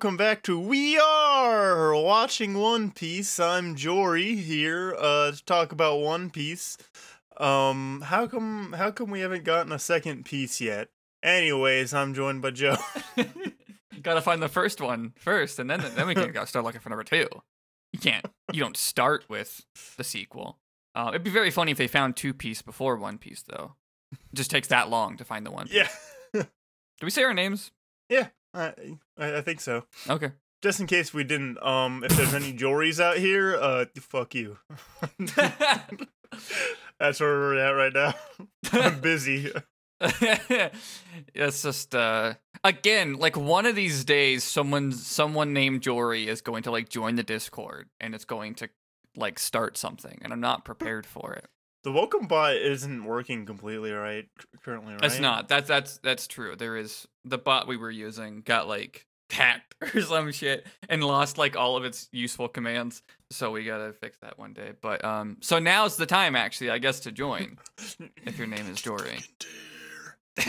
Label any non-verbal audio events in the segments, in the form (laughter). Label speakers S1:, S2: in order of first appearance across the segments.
S1: welcome back to We Are Watching One Piece. I'm Jory here uh, to talk about One Piece. Um, how come how come we haven't gotten a second piece yet? Anyways, I'm joined by Joe. (laughs)
S2: Gotta find the first one first, and then then we can (laughs) start looking for number two. You can't. You don't start with the sequel. Uh, it'd be very funny if they found Two Piece before One Piece, though. It just takes that long to find the One Piece. (laughs)
S1: yeah,
S2: Do we say our names?
S1: yeah, I, I think so.
S2: Okay.
S1: Just in case we didn't, um, if there's any Jories out here, uh, fuck you. (laughs) That's where we're at right now. (laughs) I'm busy. (laughs)
S2: it's just uh again like one of these days someone someone named Jory is going to like join the discord and it's going to like start something and I'm not prepared for it.
S1: The welcome bot isn't working completely right currently, right?
S2: It's not. That's that's that's true. There is the bot we were using got like hacked (laughs) or some shit and lost like all of its useful commands. So we gotta fix that one day. But um so now's the time actually, I guess, to join if your name is (laughs) Jory. (laughs)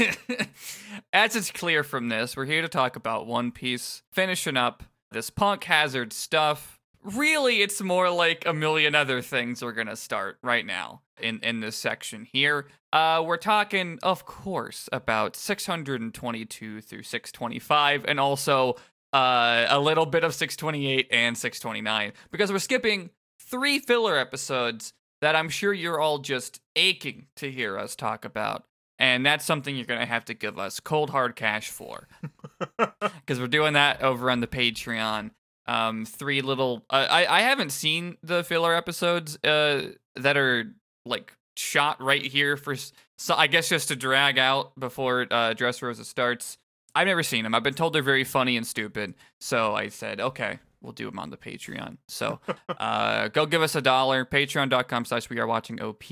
S2: As it's clear from this, we're here to talk about One Piece, finishing up this punk hazard stuff. Really, it's more like a million other things we're gonna start right now in in this section here. Uh, we're talking, of course, about 622 through 625, and also uh, a little bit of 628 and 629 because we're skipping three filler episodes that I'm sure you're all just aching to hear us talk about. And that's something you're going to have to give us cold hard cash for. (laughs) (laughs) Because we're doing that over on the Patreon. Um, three little. Uh, I, I haven't seen the filler episodes uh, that are like shot right here for. So I guess just to drag out before uh, Dressrosa starts. I've never seen them. I've been told they're very funny and stupid. So I said, okay, we'll do them on the Patreon. So (laughs) uh, go give us a dollar. Patreon.com slash we are watching OP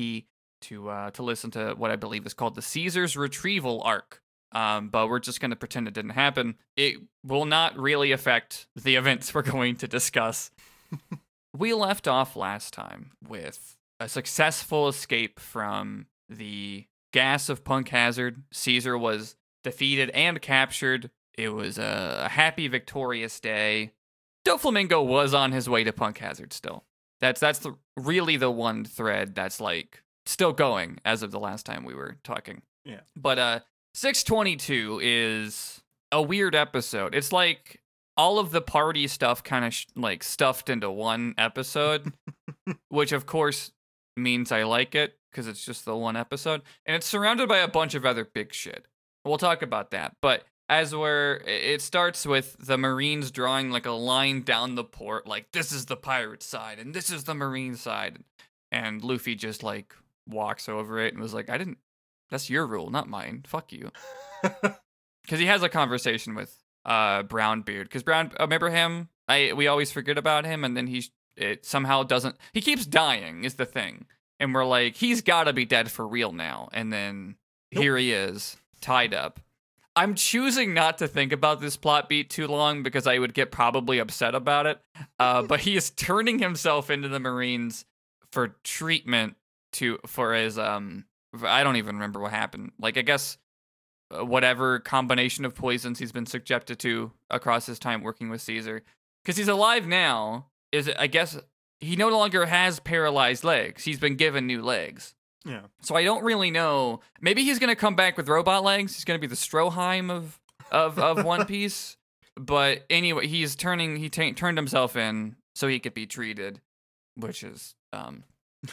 S2: to uh, to listen to what I believe is called the Caesar's Retrieval arc. Um, but we're just going to pretend it didn't happen. It will not really affect the events (laughs) we're going to discuss. we left off last time with a successful escape from the gas of Punk Hazard. Caesar was defeated and captured. It was a happy, victorious day. Doflamingo was on his way to Punk Hazard still. That's that's the, really the one thread that's like still going as of the last time we were talking.
S1: Yeah.
S2: But uh 622 is a weird episode. It's like all of the party stuff kind of sh- like stuffed into one episode, (laughs) which of course means I like it because it's just the one episode and it's surrounded by a bunch of other big shit. We'll talk about that. But as we're it starts with the marines drawing like a line down the port like this is the pirate side and this is the marine side and luffy just like walks over it and was like i didn't that's your rule not mine fuck you (laughs) because he has a conversation with uh brownbeard because brown remember him i we always forget about him and then he it somehow doesn't he keeps dying is the thing and we're like he's gotta be dead for real now and then
S1: Nope.
S2: here he is tied up I'm choosing not to think about this plot beat too long because I would get probably upset about it. Uh, (laughs) but he is turning himself into the Marines for treatment to for his um. I don't even remember what happened. Like I guess uh, whatever combination of poisons he's been subjected to across his time working with Caesar, because he's alive now. Is I guess he no longer has paralyzed legs. He's been given new legs.
S1: yeah.
S2: So I don't really know. Maybe he's gonna come back with robot legs. He's gonna be the Stroheim of of of (laughs) One Piece. But anyway, he's turning. He ta- turned himself in so he could be treated, which is um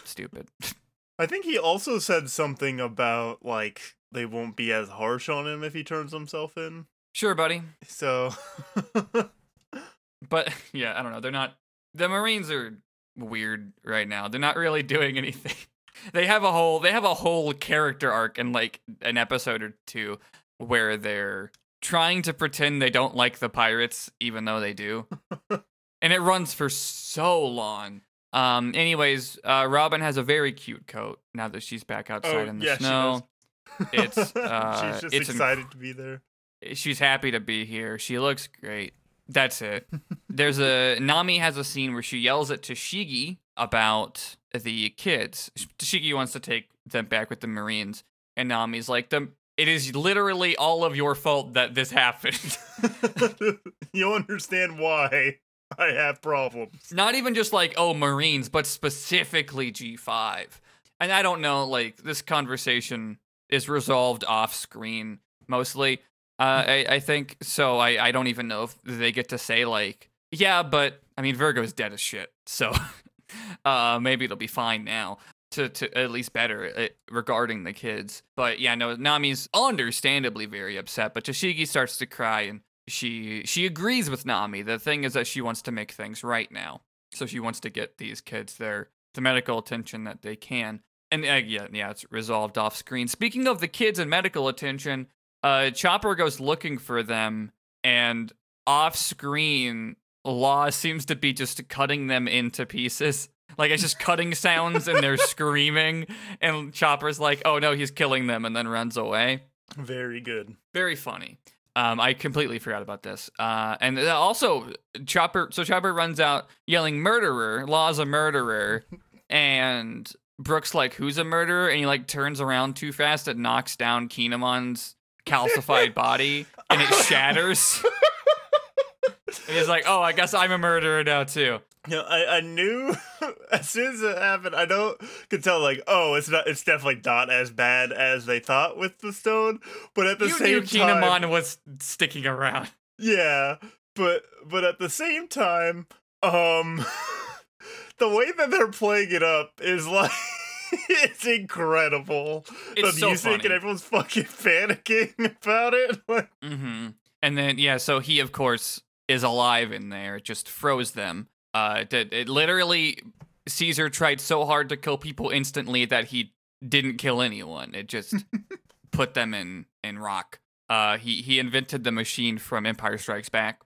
S2: stupid. (laughs)
S1: I think he also said something about like they won't be as harsh on him if he turns himself in.
S2: sure, buddy.
S1: So (laughs)
S2: But (laughs) yeah, I don't know. They're not. The Marines are weird right now. They're not really doing (laughs) anything. They have a whole. They have a whole character arc in like an episode or two where they're trying to pretend they don't like the pirates, even though they do. and it runs for so long. Um. Anyways, uh, Robin has a very cute coat now that she's back outside
S1: Oh,
S2: in the
S1: yeah, she
S2: snow. It's, (laughs) uh,
S1: she's just
S2: it's inc-
S1: excited to be there.
S2: she's happy to be here. She looks great. That's it. (laughs) There's a Nami has a scene where she yells at Tashigi about the kids. Tashigi wants to take them back with the Marines, and Nami's like, "the it is literally all of your fault that this happened. (laughs)
S1: You'll understand why (laughs) I have problems.
S2: Not even just like, oh, Marines, but specifically G5. And I don't know, like, this conversation is resolved off screen mostly. Uh, I, I think so. I, I don't even know if they get to say, like, yeah, but I mean, Vergo's dead as shit. So (laughs) uh, maybe it'll be fine now to, to at least better regarding the kids. But yeah, no, Nami's understandably very upset, but Tashigi starts to cry and she she agrees with Nami. The thing is that she wants to make things right now. So she wants to get these kids their the medical attention that they can. And uh, yeah, yeah, it's resolved off screen. Speaking of the kids and medical attention, uh, Chopper goes looking for them, and off screen, Law seems to be just cutting them into pieces. Like it's just cutting sounds and they're (laughs) screaming, and Chopper's like, "Oh no, he's killing them," and then runs away.
S1: Very good.
S2: Very funny. Um, I completely forgot about this. Uh, and also, Chopper. So Chopper runs out yelling "murderer!" Law's a murderer, (laughs) and Brook's like, "Who's a murderer?" And he like turns around too fast and knocks down Kinemon's calcified body, and it shatters. (laughs) and he's like, "Oh, I guess I'm a murderer now too."
S1: Know, I, I knew (laughs) as soon as it happened, I don't could tell like, oh, it's not it's definitely not as bad as they thought with the stone. But at the
S2: you
S1: same
S2: knew
S1: time
S2: Kinemon was sticking around.
S1: Yeah. But but at the same time, um (laughs) the way that they're playing it up is (laughs) like it's incredible.
S2: It's
S1: the
S2: so
S1: music
S2: funny.
S1: and everyone's fucking panicking about it. Like,
S2: Mm-hmm. And then yeah, so he of course is alive in there. It just froze them. Uh, it, it literally Caesar tried so hard to kill people instantly that he didn't kill anyone. It just (laughs) put them in in rock. Uh, he he invented the machine from Empire Strikes Back.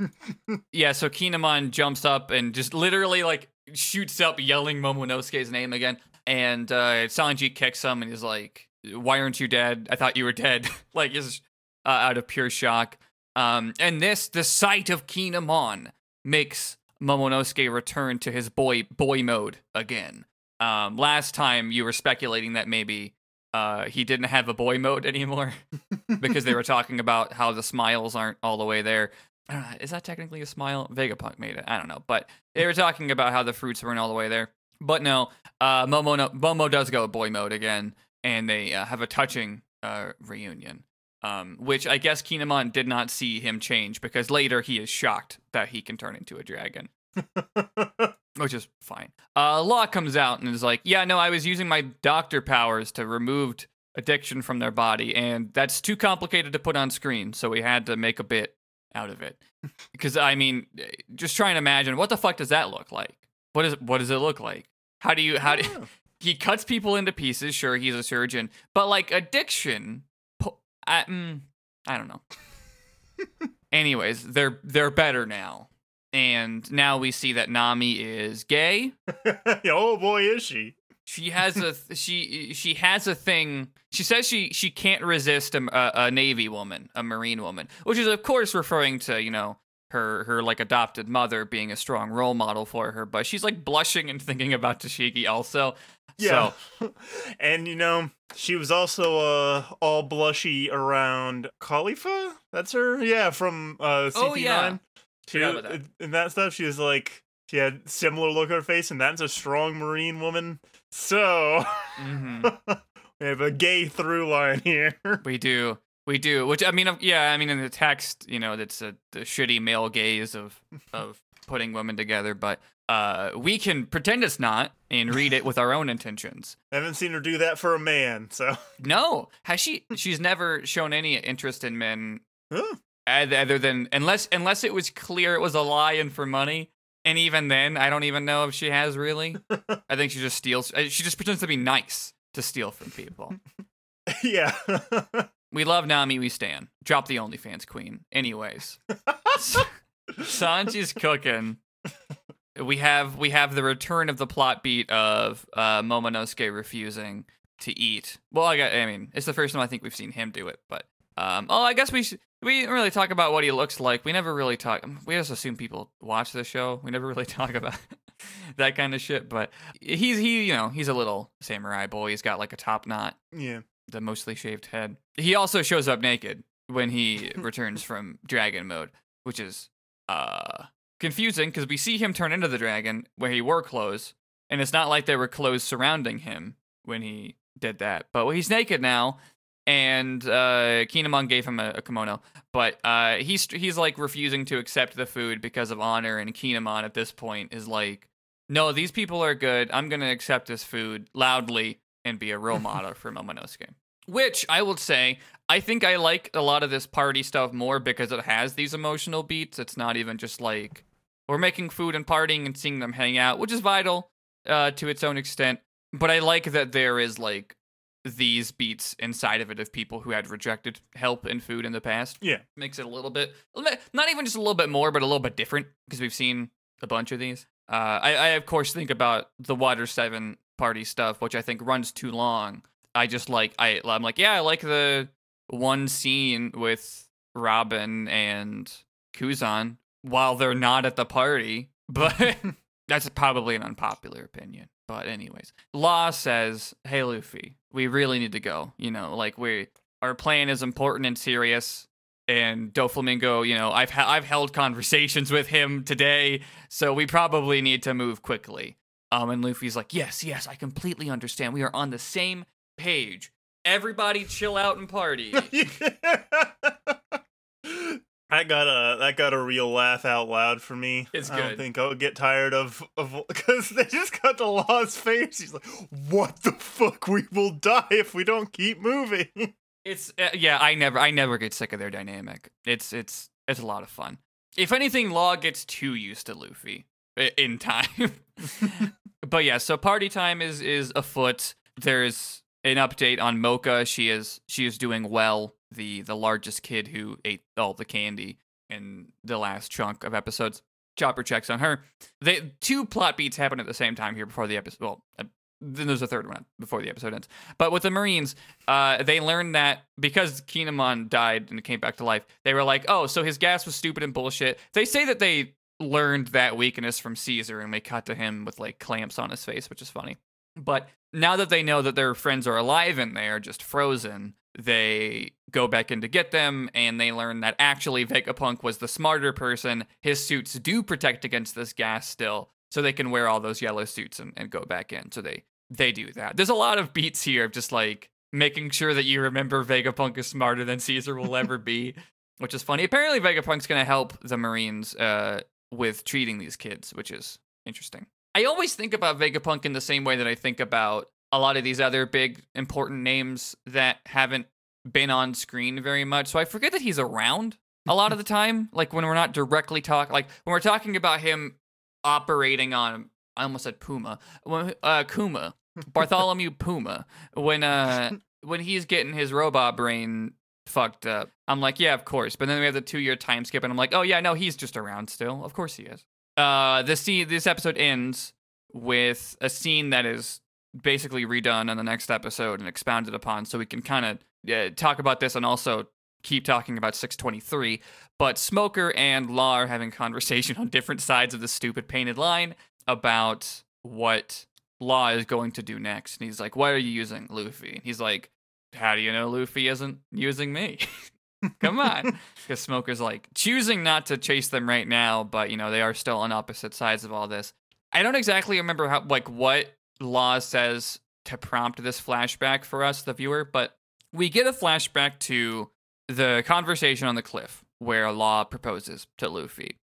S2: (laughs) yeah, so Kinemon jumps up and just literally like shoots up, yelling Momonosuke's name again. And uh, Sanji kicks him and he's like, "Why aren't you dead? I thought you were dead." (laughs) like is uh, out of pure shock. Um, and this, the sight of Kinemon makes Momonosuke return to his boy boy mode again. Um, last time you were speculating that maybe uh, he didn't have a boy mode (laughs) anymore because they were talking about how the smiles aren't all the way there. Know, is that technically a smile? Vegapunk made it. I don't know, but they were talking about how the fruits weren't all the way there. But no, uh, Momo no, Momo does go boy mode again, and they uh, have a touching uh, reunion. Um, which I guess Kinemon did not see him change because later he is shocked that he can turn into a dragon, (laughs) which is fine. Uh, Law comes out and is like, "Yeah, no, I was using my doctor powers to remove addiction from their body, and that's too complicated to put on screen, so we had to make a bit out of it." (laughs) Because I mean, just try and imagine what the fuck does that look like? What is what does it look like? How do you how do (laughs) he cuts people into pieces? Sure, he's a surgeon, but like addiction, I, mm, I don't know. (laughs) Anyways, they're they're better now, and now we see that Nami is gay. (laughs)
S1: oh boy, is she.
S2: She has a th- she she has a thing. She says she she can't resist a, a, a navy woman, a marine woman, which is of course referring to you know her her like adopted mother being a strong role model for her. But she's like blushing and thinking about Tashigi also.
S1: Yeah.
S2: So,
S1: and you know, she was also uh all blushy around Kalifa. That's her. Yeah, from uh CP9.
S2: Oh, yeah.
S1: She
S2: that.
S1: and that stuff she was like she had similar look on her face and that's a strong marine woman. So,
S2: mhm. (laughs)
S1: we have a gay through line here.
S2: we do. We do, which I mean, yeah, I mean, in the text, you know, that's a, the shitty male gaze of of putting women together, but uh, we can pretend it's not and read it with our own intentions.
S1: I (laughs) haven't seen her do that for a man, so (laughs)
S2: No, has she? She's never shown any interest in men,
S1: Huh.
S2: other than unless unless it was clear it was a lie and for money. And even then, I don't even know if she has really. (laughs) I think she just steals. uh, She just pretends to be nice to steal from people.
S1: yeah.
S2: We love Nami, we stand. Drop the OnlyFans queen. Anyways. Sanji's cooking. We have we have the return of the plot beat of uh, Momonosuke refusing to eat. Well, I got, I mean, it's the first time I think we've seen him do it, but um, oh, I guess we should, we didn't really talk about what he looks like. We never really talk. We just assume people watch the show. We never (laughs) really talk about (laughs) that kind of shit. But he's he, you know, he's a little samurai boy. He's got like a top knot.
S1: yeah.
S2: the mostly shaved head. He also shows up naked when he (laughs) returns from dragon mode, which is uh confusing because we see him turn into the dragon where he wore clothes, and it's not like there were clothes surrounding him when he did that. But he's naked now, and uh, Kinemon gave him a, a kimono, but uh, he's he's like refusing to accept the food because of honor, and Kinemon at this point is like, "No, these people are good. I'm gonna accept this food loudly and be a role (laughs) model for Momonosuke." Which I will say, I think I like a lot of this party stuff more because it has these emotional beats. It's not even just like we're making food and partying and seeing them hang out, which is vital uh, to its own extent. But I like that there is like these beats inside of it of people who had rejected help and food in the past.
S1: Yeah.
S2: Makes it a little bit, not even just a little bit more, but a little bit different because we've seen a bunch of these. Uh, I, I, of course, think about the Water 7 party stuff, which I think runs too long. I just like, I, I'm like, yeah, I like the one scene with Robin and Kuzan while they're not at the party, (laughs) but that's probably an unpopular opinion. But anyways, Law says, "Hey Luffy, we really need to go. You know, like we our plan is important and serious." And Doflamingo, you know, I've ha- I've held conversations with him today, so we probably need to move quickly. Um, and Luffy's like, "Yes, yes, I completely understand. We are on the same page. Everybody, chill out and party." (laughs)
S1: I got a that got a real laugh out loud for me.
S2: It's good.
S1: I don't think I'll get tired of of because they just got the law's face. He's like, "What the fuck? We will die if we don't keep moving."
S2: It's uh, yeah, I never I never get sick of their dynamic. It's it's it's a lot of fun. If anything, Law gets too used to Luffy in (laughs) time. (laughs) but yeah, so party time is is afoot. There's an update on Mocha. She is she is doing well. The the largest kid who ate all the candy in the last chunk of episodes. Chopper checks on her. They two plot beats happen at the same time here before the episode. Well, uh, then there's a third one before the episode ends. But with the Marines, uh, they learned that because Kinemon died and came back to life, they were like, oh, so his gas was stupid and bullshit. They say that they learned that weakness from Caesar and they cut to him with like clamps on his face, which is funny. But now that they know that their friends are alive and they are just frozen, they go back in to get them and they learn that actually Vegapunk was the smarter person. His suits do protect against this gas still, so they can wear all those yellow suits and, and go back in. So they they do that. There's a lot of beats here of just like making sure that you remember Vegapunk is smarter than Caesar will ever be, (laughs) which is funny. Apparently Vegapunk's gonna help the Marines uh, with treating these kids, which is interesting. I always think about Vegapunk in the same way that I think about a lot of these other big important names that haven't been on screen very much. So I forget that he's around a lot of the (laughs) time. Like when we're not directly talking, like when we're talking about him operating on, I almost said Puma, when, uh, Kuma, Bartholomew Puma. When uh (laughs) when he's getting his robot brain fucked up, I'm like, yeah, of course. But then we have the two year time skip, and I'm like, oh yeah, no, he's just around still. Of course he is. Uh, this scene, this episode ends with a scene that is basically redone on the next episode and expounded upon, so we can kind of uh, talk about this and also keep talking about 623. But Smoker and Law are having (laughs) conversation on different sides of the stupid painted line about what Law is going to do next. And he's like, "Why are you using Luffy?" And he's like, "How do you know Luffy isn't using me?" (laughs) (laughs) Come on. Because Smoker's like choosing not to chase them right now, but you know, they are still on opposite sides of all this. I don't exactly remember how like what Law says to prompt this flashback for us, the viewer, but we get a flashback to the conversation on the cliff where Law proposes to Luffy.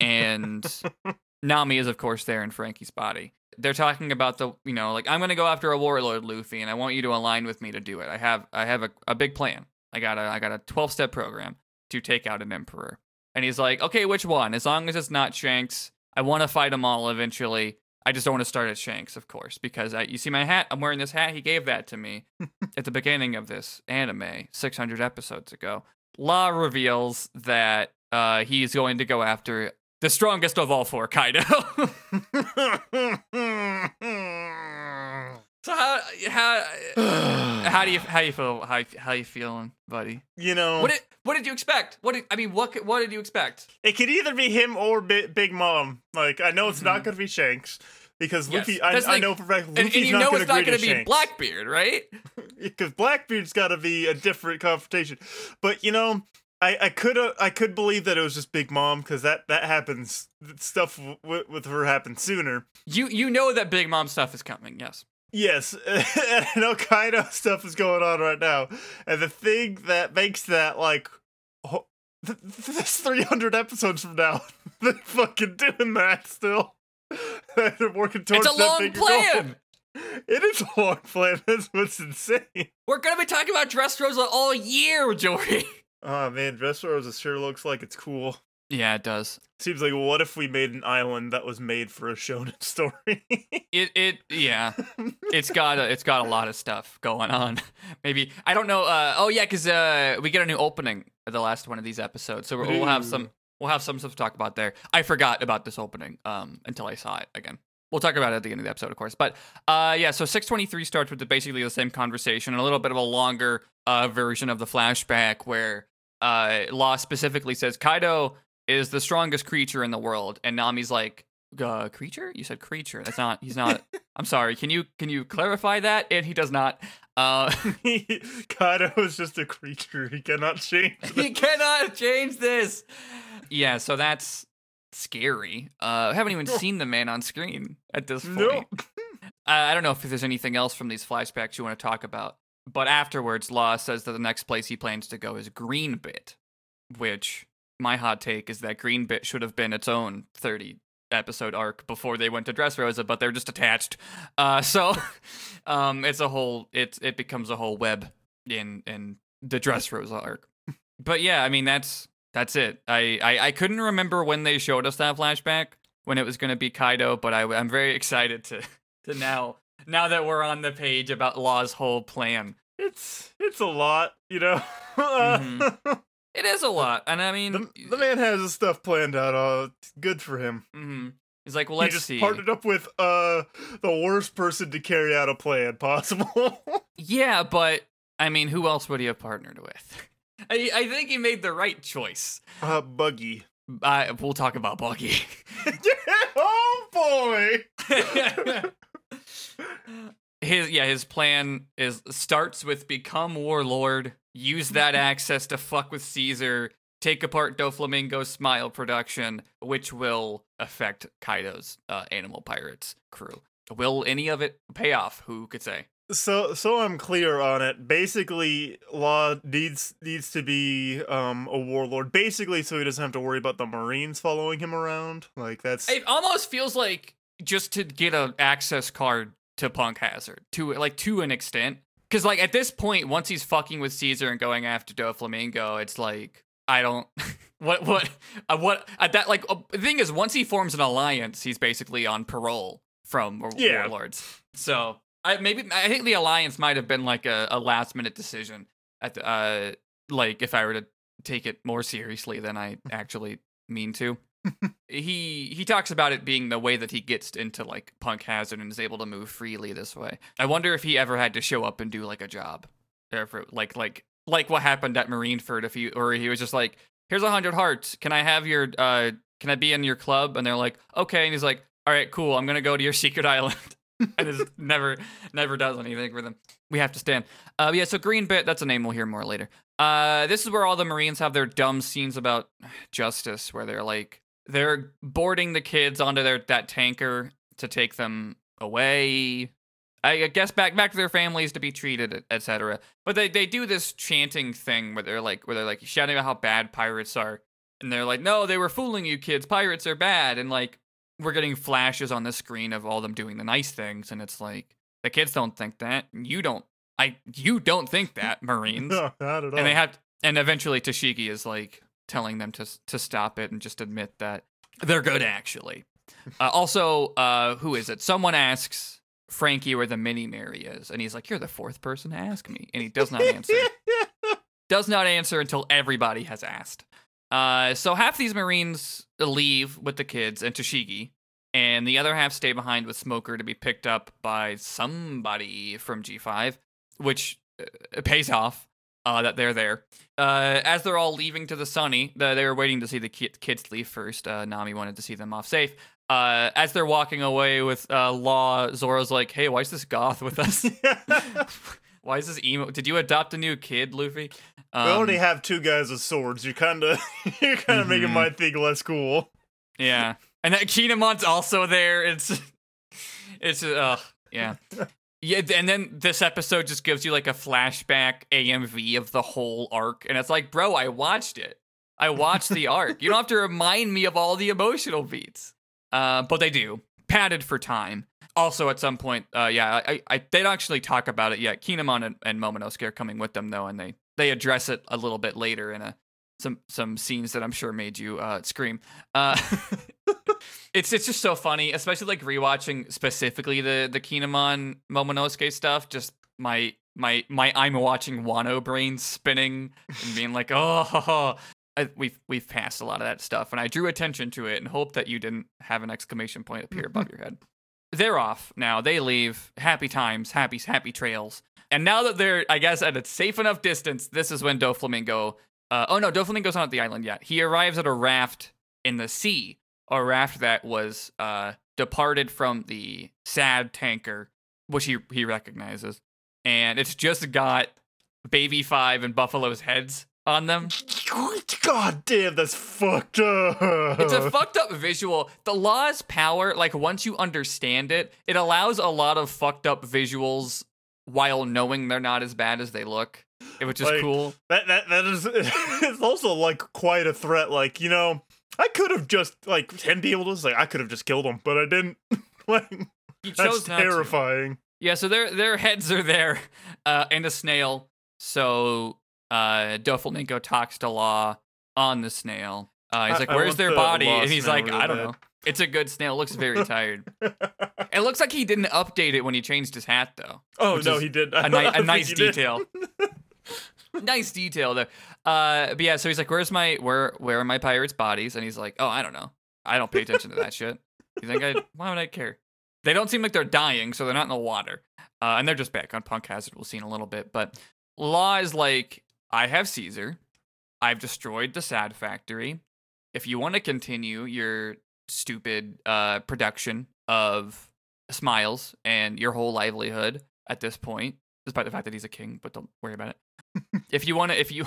S2: And (laughs) Nami is of course there in Franky's body. They're talking about the, you know, like I'm gonna go after a warlord, Luffy, and I want you to align with me to do it. I have, I have a, a big plan. I got a, I got a 12 step program to take out an emperor. And he's like, okay, which one? As long as it's not Shanks, I want to fight them all eventually. I just don't want to start at Shanks, of course, because I, you see my hat. I'm wearing this hat. He gave that to me (laughs) at the beginning of this anime, 600 episodes ago. Law reveals that uh, he's going to go after the strongest of all four, Kaido. (laughs) (laughs) so how how (sighs) how do you how you feel how how you feeling, buddy?
S1: you know,
S2: What did what did you expect? What did I mean? What what did you expect?
S1: it could either be him or Bi- Big Mom. Like, I know it's not
S2: Mhm.
S1: gonna be Shanks, because
S2: Yes.
S1: Luffy. I,
S2: the
S1: I know for a fact
S2: And,
S1: Luffy's
S2: and you
S1: not
S2: know
S1: gonna
S2: it's not going
S1: to
S2: be
S1: Shanks.
S2: Blackbeard, right? (laughs)
S1: because Blackbeard's got to be a different confrontation. But you know, I I could uh, I could believe that it was just Big Mom because that that happens. Stuff w- with her happened sooner.
S2: You you know that Big Mom stuff is coming. Yes.
S1: Yes, (laughs) and know kind of stuff is going on right now, and the thing that makes that like. ho- th- th- This 300 episodes from now, (laughs) they're fucking doing that still. (laughs) they're working towards
S2: It's a
S1: that
S2: long plan.
S1: It is a long plan. That's what's insane.
S2: We're gonna be talking about Dressrosa all year, Jory.
S1: Oh man, Dressrosa sure looks like it's cool.
S2: Yeah, it does.
S1: Seems like what if we made an island that was made for a shonen (laughs) story?
S2: It it yeah. It's got a, it's got a lot of stuff going on. (laughs) Maybe I don't know. Uh, oh yeah, because uh, we get a new opening at the last one of these episodes, so we'll have some we'll have some stuff to talk about there. I forgot about this opening um until I saw it again. We'll talk about it at the end of the episode, of course. But uh, yeah, so 623 starts with the, basically the same conversation and a little bit of a longer uh, version of the flashback where uh, Law specifically says Kaido is the strongest creature in the world, and Nami's like, uh, creature? You said creature. That's not. He's not. (laughs) I'm sorry. Can you can you clarify that? And he does not. Uh, (laughs)
S1: Kaido is just a creature. He cannot change.
S2: he cannot change this. Yeah, so that's scary. Uh, I haven't even seen the man on screen at this point. (laughs)
S1: No.
S2: Uh, I don't know if there's anything else from these flashbacks you want to talk about. But afterwards, Law says that the next place he plans to go is Green Bit, which my hot take is that Green Bit should have been its own 30 episode arc before they went to Dressrosa, but they're just attached. Uh, so (laughs) um, it's a whole it it becomes a whole web in in the Dressrosa arc. But yeah, I mean that's that's it. I, I I couldn't remember when they showed us that flashback when it was going to be Kaido, but I I'm very (laughs) excited to to now now that we're on the page about Law's whole plan.
S1: It's it's a lot, you know. (laughs)
S2: Mhm. It is a lot, and I mean,
S1: the, the man has his stuff planned out. Uh, good for him.
S2: mhm. he's like, well,
S1: he
S2: let's
S1: just
S2: see.
S1: partnered up with uh the worst person to carry out a plan possible. (laughs)
S2: Yeah, but I mean, who else would he have partnered with? (laughs) I, I think he made the right choice.
S1: uh, Buggy.
S2: I, we'll talk about Buggy. (laughs)
S1: oh boy.
S2: His yeah, his plan is starts with become warlord, use that access to fuck with Caesar, take apart Doflamingo's Smile production, which will affect Kaido's uh, Animal Pirates crew. Will any of it pay off? Who could say?
S1: So so I'm clear on it. Basically, Law needs needs to be um a warlord. Basically, so he doesn't have to worry about the Marines following him around. Like that's
S2: It almost feels like just to get an access card to Punk Hazard to like to an extent. Because like at this point, once he's fucking with Caesar and going after Doflamingo, it's like I don't (laughs) what what uh, what uh, that like uh, the thing is once he forms an alliance, he's basically on parole from war-
S1: Yeah.
S2: warlords. So I maybe I think the alliance might have been like a, a last minute decision at the, uh like if I were to take it more seriously than I actually mean to he he talks about it being the way that he gets into like punk hazard and is able to move freely this way. I wonder if he ever had to show up and do like a job or if it- like like like what happened at marineford if he or he was just like here's a hundred hearts. Can i have your uh can i be in your club? And they're like okay. And he's like all right cool. I'm gonna go to your (laughs) secret island. (laughs) And is (laughs) never never does anything for them. We have to stand. Uh yeah so green bit that's a name we'll hear more later. Uh this is where all the marines have their dumb scenes about (sighs) justice where they're like they're boarding the kids onto their that tanker to take them away. I guess back back to their families to be treated, etc. But they, they do this chanting thing where they're like where they're like shouting about how bad pirates are, and they're like, no, they were fooling you, kids. Pirates are bad, and like we're getting flashes on the screen of all them doing the nice things, and it's like the kids don't think that, you don't, I you don't think that, (laughs) Marines
S1: no, not at all.
S2: and they have and eventually Tashigi is like telling them to to stop it and just admit that they're good actually. Uh, also, uh, who is it? Someone asks Franky where the mini Merry is, and he's like, "You're the fourth person to ask me," and he does not answer. (laughs) does not answer until everybody has asked. Uh, so half these Marines leave with the kids and Tashigi, and the other half stay behind with Smoker to be picked up by somebody from G5, which uh, pays off uh, that they're there. Uh, as they're all leaving to the Sunny, the, they were waiting to see the ki- kids leave first. Uh, Nami wanted to see them off safe. uh, as they're walking away with uh, Law, Zoro's like, "Hey, why is this goth with us? (laughs) (laughs) why is this emo? Did you adopt a new kid, Luffy?" Um,
S1: we already have two guys with swords. You're kind of (laughs) you're kind of making
S2: Mhm.
S1: my thing less cool.
S2: Yeah, and that Kinemon's also there. It's it's uh yeah. Yeah, and then this episode just gives you like a flashback AMV of the whole arc, and it's like, bro, I watched it. I watched the arc. You don't have to remind me of all the emotional beats. Uh, but they do. Padded for time. Also, at some point, uh, yeah, I, I, they don't actually talk about it yet. Kinemon and, and Momonosuke are coming with them though, and they they address it a little bit later in a some some scenes that I'm sure made you uh, scream. Uh, (laughs) it's it's just so funny, especially like rewatching specifically the the Kinemon Momonosuke stuff. Just my my my I'm watching Wano brain spinning and being like, oh, (laughs) I, we've we've passed a lot of that stuff, and I drew attention to it and hope that you didn't have an exclamation point appear (laughs) above your head. They're off now. They leave. Happy times, happy happy trails. And now that they're, I guess, at a safe enough distance, this is when Doflamingo. Uh, oh no, Doflamingo's not at the island yet. He arrives at a raft in the sea, a raft that was uh, departed from the sad tanker, which he he recognizes, and it's just got Baby Five and Buffalo's heads on them.
S1: God damn, that's fucked up.
S2: It's a fucked up visual. The law's power, like once you understand it, it allows a lot of fucked up visuals while knowing they're not as bad as they look, which is
S1: Like,
S2: cool.
S1: That that that is (laughs) it's also like quite a threat. Like you know, I could have just like him being able to like I could have just killed him, but I didn't. (laughs) like that's
S2: chose not to.
S1: terrifying.
S2: Yeah, so their their heads are there, (laughs) uh, and a snail. So uh, Doflamingo talks to Law on the snail. Uh, he's
S1: I-
S2: like, "Where's their
S1: the
S2: body?" And he's like,
S1: really
S2: "I don't
S1: bad."
S2: know. It's a good snail. It looks very tired. it looks like he didn't update it when he changed his hat, though.
S1: oh no, he did.
S2: a, ni- a nice detail. (laughs) nice detail there. Uh, but yeah, so he's like, "Where's my where where are my pirates' bodies?" And he's like, "Oh, I don't know. I don't pay attention to that (laughs) shit. You think I? Why would I care? They don't seem like they're dying, so they're not in the water, uh, and they're just back on Punk Hazard. We'll see in a little bit. But Law is like, I have Caesar. I've destroyed the Sad Factory. If you want to continue your stupid uh, production of smiles and your whole livelihood at this point, despite the fact that he's a king, but don't worry about it. (laughs) if you want to, if you,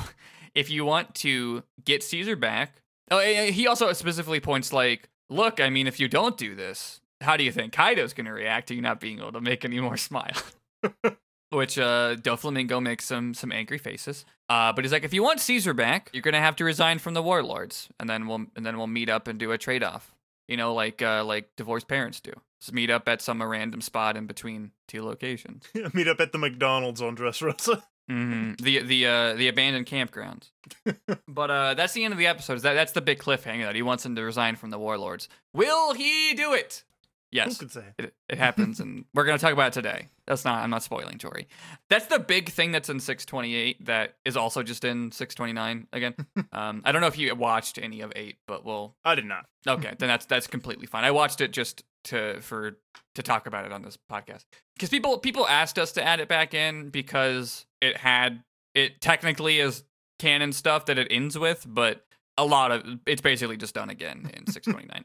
S2: if you want to get Caesar back, oh, he also specifically points like, look, I mean, if you don't do this, how do you think Kaido's gonna react to you not being able to make any more smile? (laughs) Which uh, Doflamingo makes some some angry faces. Uh, but he's like, if you want Caesar back, you're gonna have to resign from the warlords, and then we'll and then we'll meet up and do a trade off. You know, like uh, like divorced parents do. Just meet up at some random spot in between two locations. (laughs)
S1: Meet up at the McDonald's on Dressrosa.
S2: hmm The the uh, the abandoned campgrounds. (laughs) but uh, that's the end of the episode. That that's the big cliffhanger that he wants him to resign from the warlords. Will he do it?
S1: Who
S2: Yes,
S1: could say?
S2: it, it happens, and we're gonna talk about it today. That's not. I'm not spoiling, Tori. That's the big thing that's in 628 that is also just in 629 again. (laughs) um, I don't know if you watched any of eight, but we'll
S1: I did not.
S2: Okay, then that's that's completely fine. I watched it just to for to talk about it on this podcast because people people asked us to add it back in because it had it technically is canon stuff that it ends with, but a lot of it's basically just done again in (laughs) 629,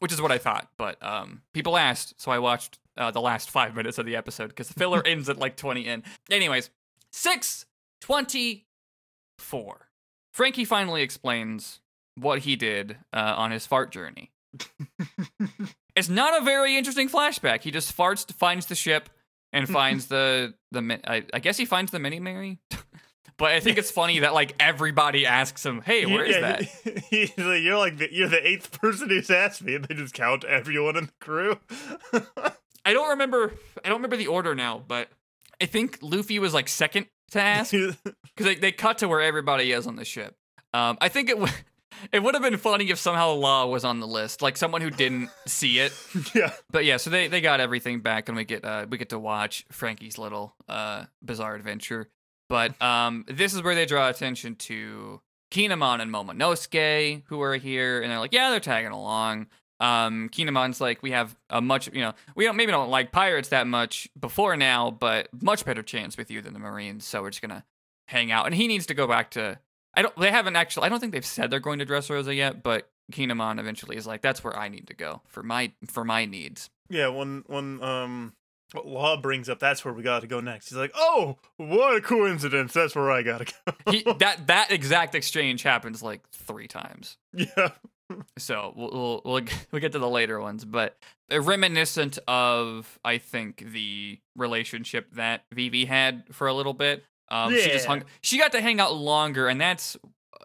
S2: which is what I thought. But um, people asked, so I watched uh, the last five (laughs) minutes of the episode because the filler ends at like 20 in. Anyways, 624. Franky finally explains what he did uh, on his fart journey. (laughs) it's not a very interesting flashback. He just farts, finds the ship, and (laughs) finds the the. I, I guess he finds the mini Merry. But I think it's funny that like everybody asks him, "Hey, where is
S1: Yeah,
S2: that?"
S1: he- (laughs) he's like, you're like the, you're the eighth person who's asked me, and they just count everyone in the crew.
S2: I don't remember. I don't remember the order now, but I think Luffy was like second to ask (laughs) because they, they cut to where everybody is on the ship. Um, I think it would. It would have been funny if somehow Law was on the list, like someone who didn't see it. (laughs)
S1: yeah,
S2: But yeah, so they, they got everything back, and we get uh, we get to watch Franky's little uh, bizarre adventure. But um, this is where they draw attention to Kinemon and Momonosuke, who are here, and they're like, yeah, they're tagging along. Um, Kinemon's like, we have a much, you know, we don't maybe don't like pirates that much before now, but much better chance with you than the Marines, so we're just gonna hang out. And he needs to go back to. I don't. They haven't actually. I don't think they've said they're going to Dressrosa yet, but Kinemon eventually is like, that's where I need to go for my for my needs.
S1: Yeah, when when um Law brings up, that's where we got to go next. He's like, "Oh, what a coincidence! That's where I gotta go." (laughs)
S2: He, that that exact exchange happens like three times.
S1: yeah,
S2: So we'll we'll we'll, we'll get to the later ones, but reminiscent of I think the relationship that Vivi had for a little bit. Um, she just hung. She got to hang out longer, and that's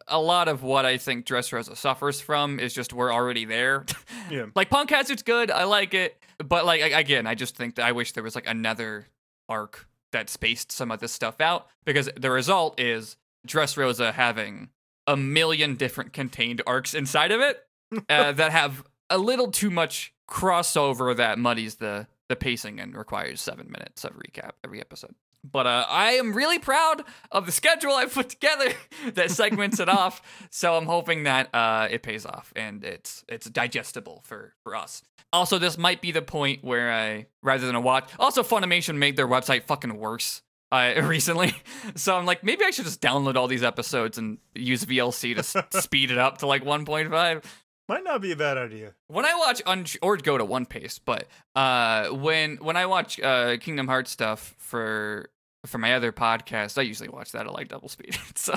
S2: a lot of what I think Dressrosa suffers from. Is just we're already there. (laughs)
S1: yeah.
S2: like Punk Hazard's good. I like it, but like I- again, I just think that I wish there was like another arc that spaced some of this stuff out because the result is Dressrosa having a million different contained arcs inside of it (laughs) uh, that have a little too much crossover that muddies the the pacing and requires seven minutes of recap every episode. But uh, I am really proud of the schedule I put together (laughs) that segments it off. So I'm hoping that uh, it pays off and it's it's digestible for for us. Also, this might be the point where I rather than a watch. Also, Funimation made their website fucking worse uh, (laughs) recently, so I'm like maybe I should just download all these episodes and use VLC to s- (laughs) speed it up to like 1.5
S1: Might not be a bad idea.
S2: when I watch un- or go to One Piece, but uh, when when I watch uh, Kingdom Hearts stuff for for my other podcast, I usually watch that at like double speed. (laughs) so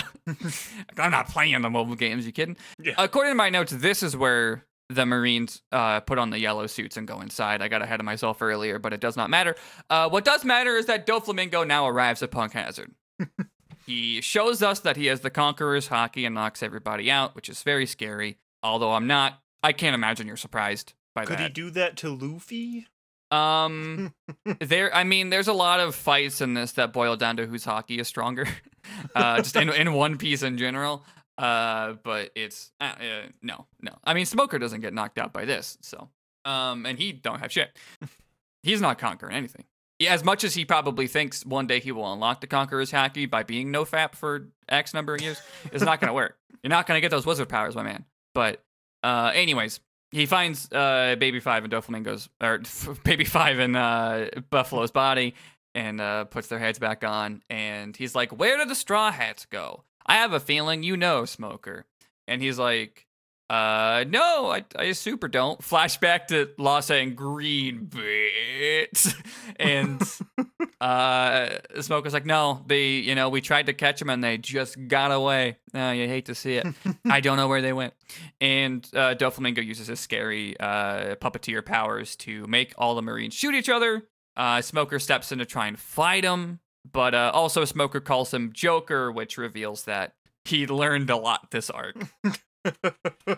S2: I'm not playing the mobile games. You kidding?
S1: Yeah.
S2: According to my notes, this is where the Marines uh, put on the yellow suits and go inside. I got ahead of myself earlier, but it does not matter. Uh, what does matter is that Doflamingo now arrives at Punk Hazard. (laughs) he shows us that he has the Conqueror's Haki and knocks everybody out, which is very scary. Although I'm not, I can't imagine you're surprised by that.
S1: Could
S2: that.
S1: he do that to Luffy?
S2: Um, (laughs) there. I mean, there's a lot of fights in this that boil down to whose Haki is stronger. (laughs) uh, just in in One Piece in general. Uh, but it's uh, uh, no, no. I mean, Smoker doesn't get knocked out by this, so um, and he don't have shit. (laughs) He's not conquering anything. Yeah, as much as he probably thinks one day he will unlock the Conqueror's Haki by being no fap for X number of years, it's not gonna work. You're not gonna get those wizard powers, my man. But uh, anyways, he finds uh, Baby Five in Doflamingo's or (laughs) Baby Five in uh, Buffalo's body and uh, puts their heads back on. And he's like, "Where did the straw hats go? I have a feeling you know, Smoker." And he's like, "Uh, no, I, I super don't." Flashback to Law saying "green bits," (laughs) and (laughs) uh, Smoker's like, "No, they, you know, we tried to catch them and they just got away. Oh, you hate to see it. I don't know where they went." And uh, Doflamingo uses his scary uh, puppeteer powers to make all the Marines shoot each other. Uh, Smoker steps in to try and fight him, but uh, also Smoker calls him Joker, which reveals that he learned a lot this arc (laughs)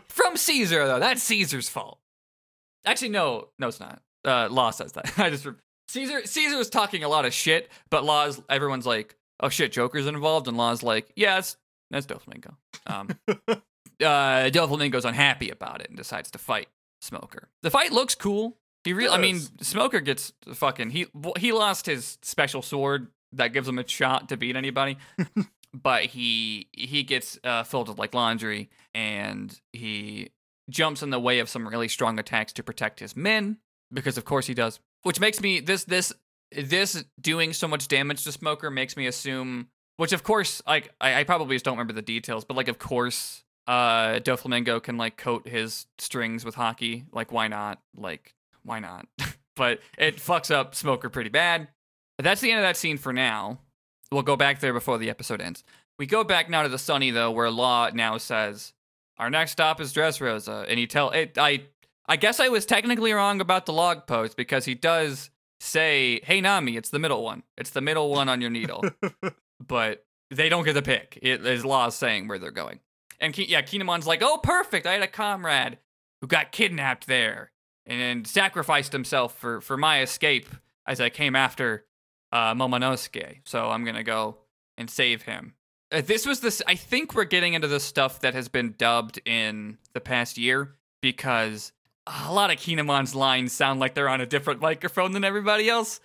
S2: from Caesar. Though that's Caesar's fault. Actually, no, no, it's not. Uh, Law says that. (laughs) I just re- Caesar. Caesar was talking a lot of shit, but Law's everyone's like, "Oh shit, Joker's involved," and Law's like, "Yeah, that's that's Doflamingo." Um, (laughs) uh, Doflamingo's unhappy about it and decides to fight Smoker. The fight looks cool. He really. I mean, Smoker gets fucking he he lost his special sword that gives him a shot to beat anybody, (laughs) but he he gets uh, filled with like laundry and he jumps in the way of some really strong attacks to protect his men because of course he does. Which makes me this this this doing so much damage to Smoker makes me assume which of course like I, I probably just don't remember the details, but like of course uh Doflamingo can like coat his strings with Haki. Like why not? Like why not? (laughs) but it fucks up Smoker pretty bad. That's the end of that scene for now. We'll go back there before the episode ends. We go back now to the Sunny though, where Law now says, "Our next stop is Dressrosa," and he tell it. I I guess I was technically wrong about the log post because he does say, "Hey Nami, it's the middle one. It's the middle one on your needle." (laughs) but they don't get the pick. It is Law saying where they're going, and Ke- yeah, Kinemon's like, "Oh, perfect! I had a comrade who got kidnapped there and sacrificed himself for for my escape as I came after uh, Momonosuke. So I'm gonna go and save him." Uh, this was this. I think we're getting into the stuff that has been dubbed in the past year because a lot of Kinemon's lines sound like they're on a different microphone than everybody else,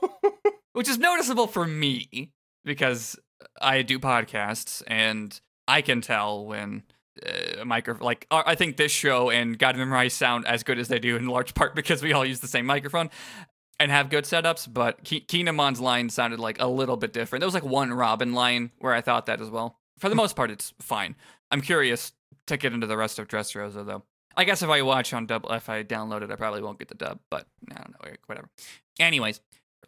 S2: (laughs) which is noticeable for me because I do podcasts and I can tell when uh, a micro like uh, I think this show and God Memorize sound as good as they do in large part (laughs) because we all use the same microphone and have good setups. But Ke- line sounded like a little bit different. There was like one Robin line where I thought that as well. For the most part, it's fine. I'm curious to get into the rest of Dressrosa though. I guess if I watch on dub, if I download it, I probably won't get the dub. But I don't know, whatever. Anyways,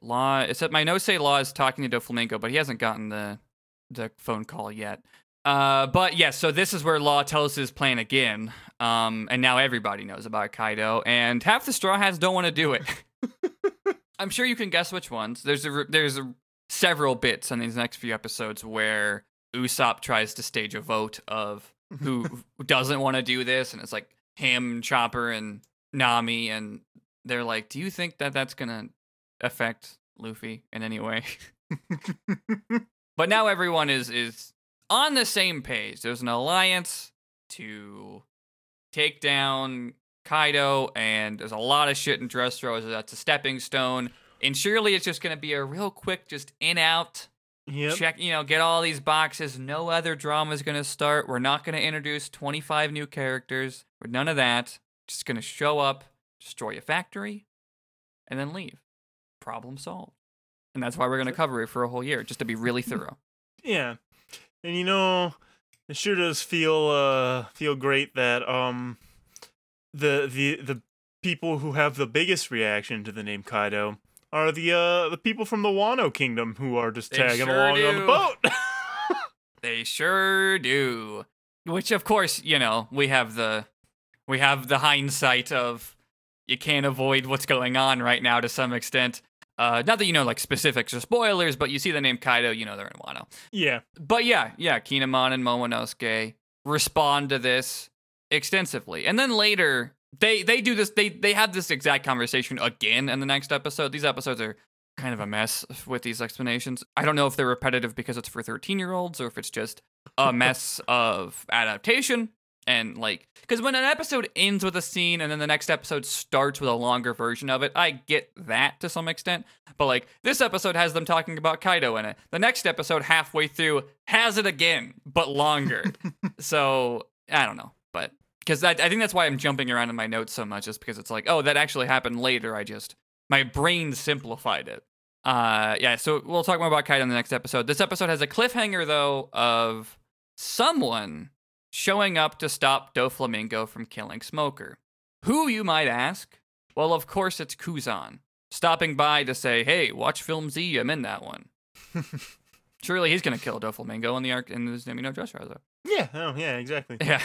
S2: Law. Except my notes say Law is talking to Doflamingo, but he hasn't gotten the the phone call yet. Uh, but yes, yeah, so this is where Law tells his plan again. Um, and now everybody knows about Kaido, and half the Straw Hats don't want to do it. (laughs) I'm sure you can guess which ones. There's a there's a, several bits in these next few episodes where Usopp tries to stage a vote of (laughs) who doesn't want to do this, and it's like him, Chopper, and Nami, and they're like, "Do you think that that's gonna affect Luffy in any way?" (laughs) but now everyone is is on the same page. There's an alliance to take down Kaido, and there's a lot of shit in Dressrosa. That's a stepping stone. And surely it's just gonna be a real quick, just in out.
S1: Yep.
S2: Check, you know, get all these boxes. No other drama is gonna start. We're not gonna introduce 25 new characters. None of that. Just gonna show up, destroy a factory, and then leave. Problem solved. And that's why we're gonna cover it for a whole year, just to be really (laughs) thorough.
S1: Yeah, and you know, it sure does feel uh feel great that um the the the people who have the biggest reaction to the name Kaido are the uh the people from the Wano Kingdom who are just
S2: They
S1: tagging
S2: sure
S1: along on the boat. (laughs)
S2: They sure do. Which of course, you know, we have the we have the hindsight of you can't avoid what's going on right now to some extent. Uh not that you know like specifics or spoilers, but you see the name Kaido, you know they're in Wano.
S1: yeah,
S2: But yeah, yeah, Kinemon and Momonosuke respond to this extensively. And then later they they do this they they have this exact conversation again in the next episode. These episodes are kind of a mess with these explanations. I don't know if they're repetitive because it's for 13-year-olds or if it's just a (laughs) mess of adaptation and like cuz when an episode ends with a scene and then the next episode starts with a longer version of it, I get that to some extent. But like this episode has them talking about Kaido in it. The next episode halfway through has it again, but longer. (laughs) so, I don't know, but because I, I think that's why I'm jumping around in my notes so much, is because it's like, oh, that actually happened later. I just my brain simplified it. Uh, yeah. So we'll talk more about Kaido in the next episode. This episode has a cliffhanger though of someone showing up to stop Doflamingo from killing Smoker. Who you might ask? Well, of course it's Kuzan stopping by to say, "Hey, watch Film Z. I'm in that one." (laughs) Surely he's gonna kill Doflamingo in the arc in you know Dressrosa.
S1: yeah, oh yeah, exactly. (laughs)
S2: Yeah.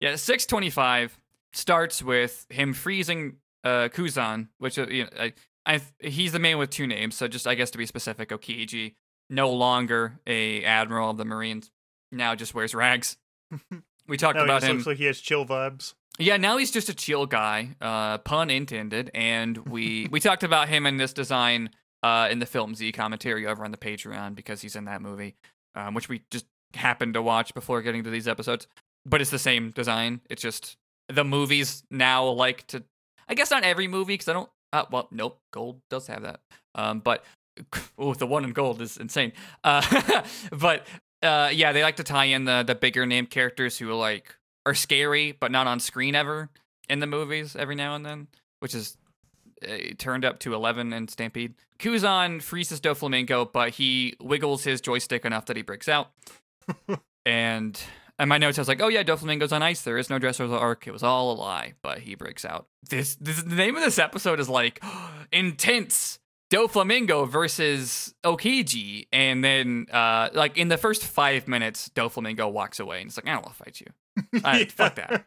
S2: Yeah, 625 starts with him freezing uh Kuzan, which uh, you know, I, I he's the man with two names, so just I guess to be specific, Aokiji, no longer a admiral of the Marines, now just wears rags. (laughs) We talked
S1: Now he
S2: about
S1: just
S2: him.
S1: looks like he has chill vibes.
S2: Yeah, now he's just a chill guy, uh, pun intended. And we (laughs) we talked about him in this design uh, in the Film Z commentary over on the Patreon because he's in that movie, um, which we just happened to watch before getting to these episodes. But it's the same design. It's just the movies now like to. I guess not every movie because I don't. Uh, well, nope, Gold does have that. Um, but (laughs) oh, the one in Gold is insane. Uh, (laughs) but uh, yeah, they like to tie in the the bigger name characters who like are scary but not on screen ever in the movies every now and then, which is uh, turned up to 11 in Stampede. Kuzan freezes Doflamingo, but he wiggles his joystick enough that he breaks out. (laughs) and and my notes I was like, oh yeah, Doflamingo's on ice. There is no Dressrosa arc. It was all a lie, but he breaks out. This, this the name of this episode is like (gasps) intense. Doflamingo versus Aokiji, and then uh, like in the first five minutes, Doflamingo walks away, and it's like I don't want to fight you. (laughs) Alright, fuck that.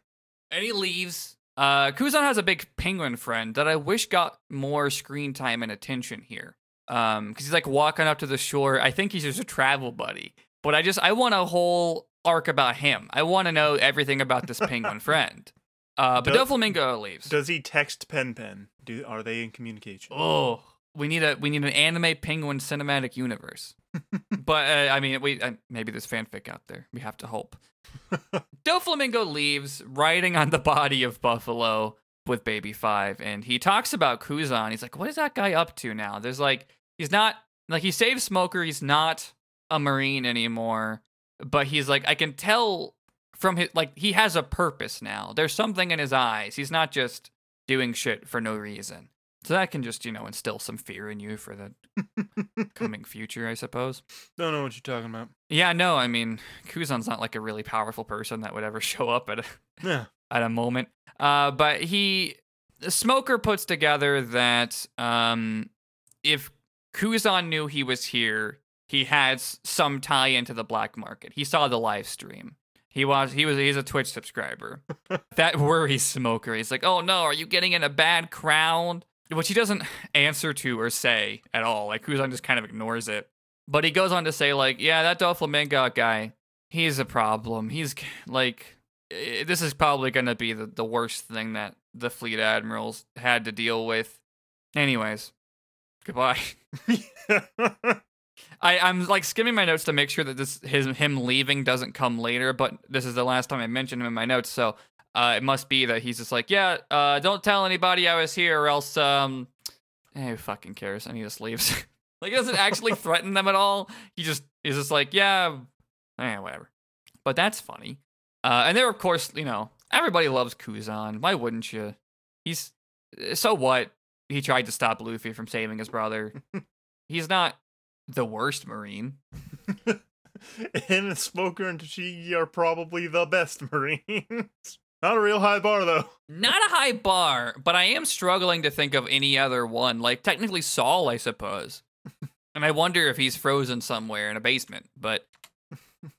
S2: And he leaves. Uh, Kuzan has a big penguin friend that I wish got more screen time and attention here. Um, because he's like walking up to the shore. I think he's just a travel buddy, but I just I want a whole arc about him. I want to know everything about this penguin (laughs) friend. Uh, but
S1: Do-
S2: Doflamingo leaves.
S1: Does he text Pen Pen? Do are they in communication?
S2: Oh, we need a we need an anime penguin cinematic universe. (laughs) but uh, I mean, we uh, maybe there's fanfic out there. We have to hope. (laughs) Doflamingo leaves, riding on the body of Buffalo with Baby Five, and he talks about Kuzan. He's like, "What is that guy up to now?" There's like, he's not like he saved Smoker. He's not a Marine anymore, but he's like, I can tell from his like he has a purpose now. There's something in his eyes. He's not just doing shit for no reason. So that can just, you know, instill some fear in you for the (laughs) coming future, I suppose.
S1: Don't know what you're talking about.
S2: Yeah, no, I mean, Kuzan's not like a really powerful person that would ever (laughs) show up at a,
S1: Yeah.
S2: at a moment. Uh, but he, Smoker puts together that um, if Kuzan knew he was here, he has some tie into the black market. He saw the live stream. He was he was he's a Twitch subscriber. (laughs) that worries Smoker. He's like, oh no, are you getting in a bad crowd? Which he doesn't answer to or say at all. Like Kuzan just kind of ignores it. But he goes on to say, like, yeah, that Doflamingo guy, he's a problem. He's like, this is probably going to be the, the worst thing that the fleet admirals had to deal with. Anyways, goodbye. (laughs) (laughs) I, I'm like skimming my notes to make sure that this his him leaving doesn't come later, but this is the last time I mentioned him in my notes, so uh, it must be that he's just like, yeah, uh, don't tell anybody I was here, or else um, eh, who fucking cares? And he just leaves. (laughs) like he doesn't actually (laughs) threaten them at all. He just he's just like, yeah, eh, whatever. But that's funny. Uh, and there, of course, you know, everybody loves Kuzan. Why wouldn't you? He's so what? He tried to stop Luffy from saving his brother. (laughs) He's not the worst Marine. (laughs)
S1: and Smoker and Tashigi are probably the best Marines. (laughs) Not a real high bar though.
S2: Not a high bar, but I am struggling to think of any other one. Like technically Saul, I suppose. (laughs) and I wonder if he's frozen somewhere in a basement. But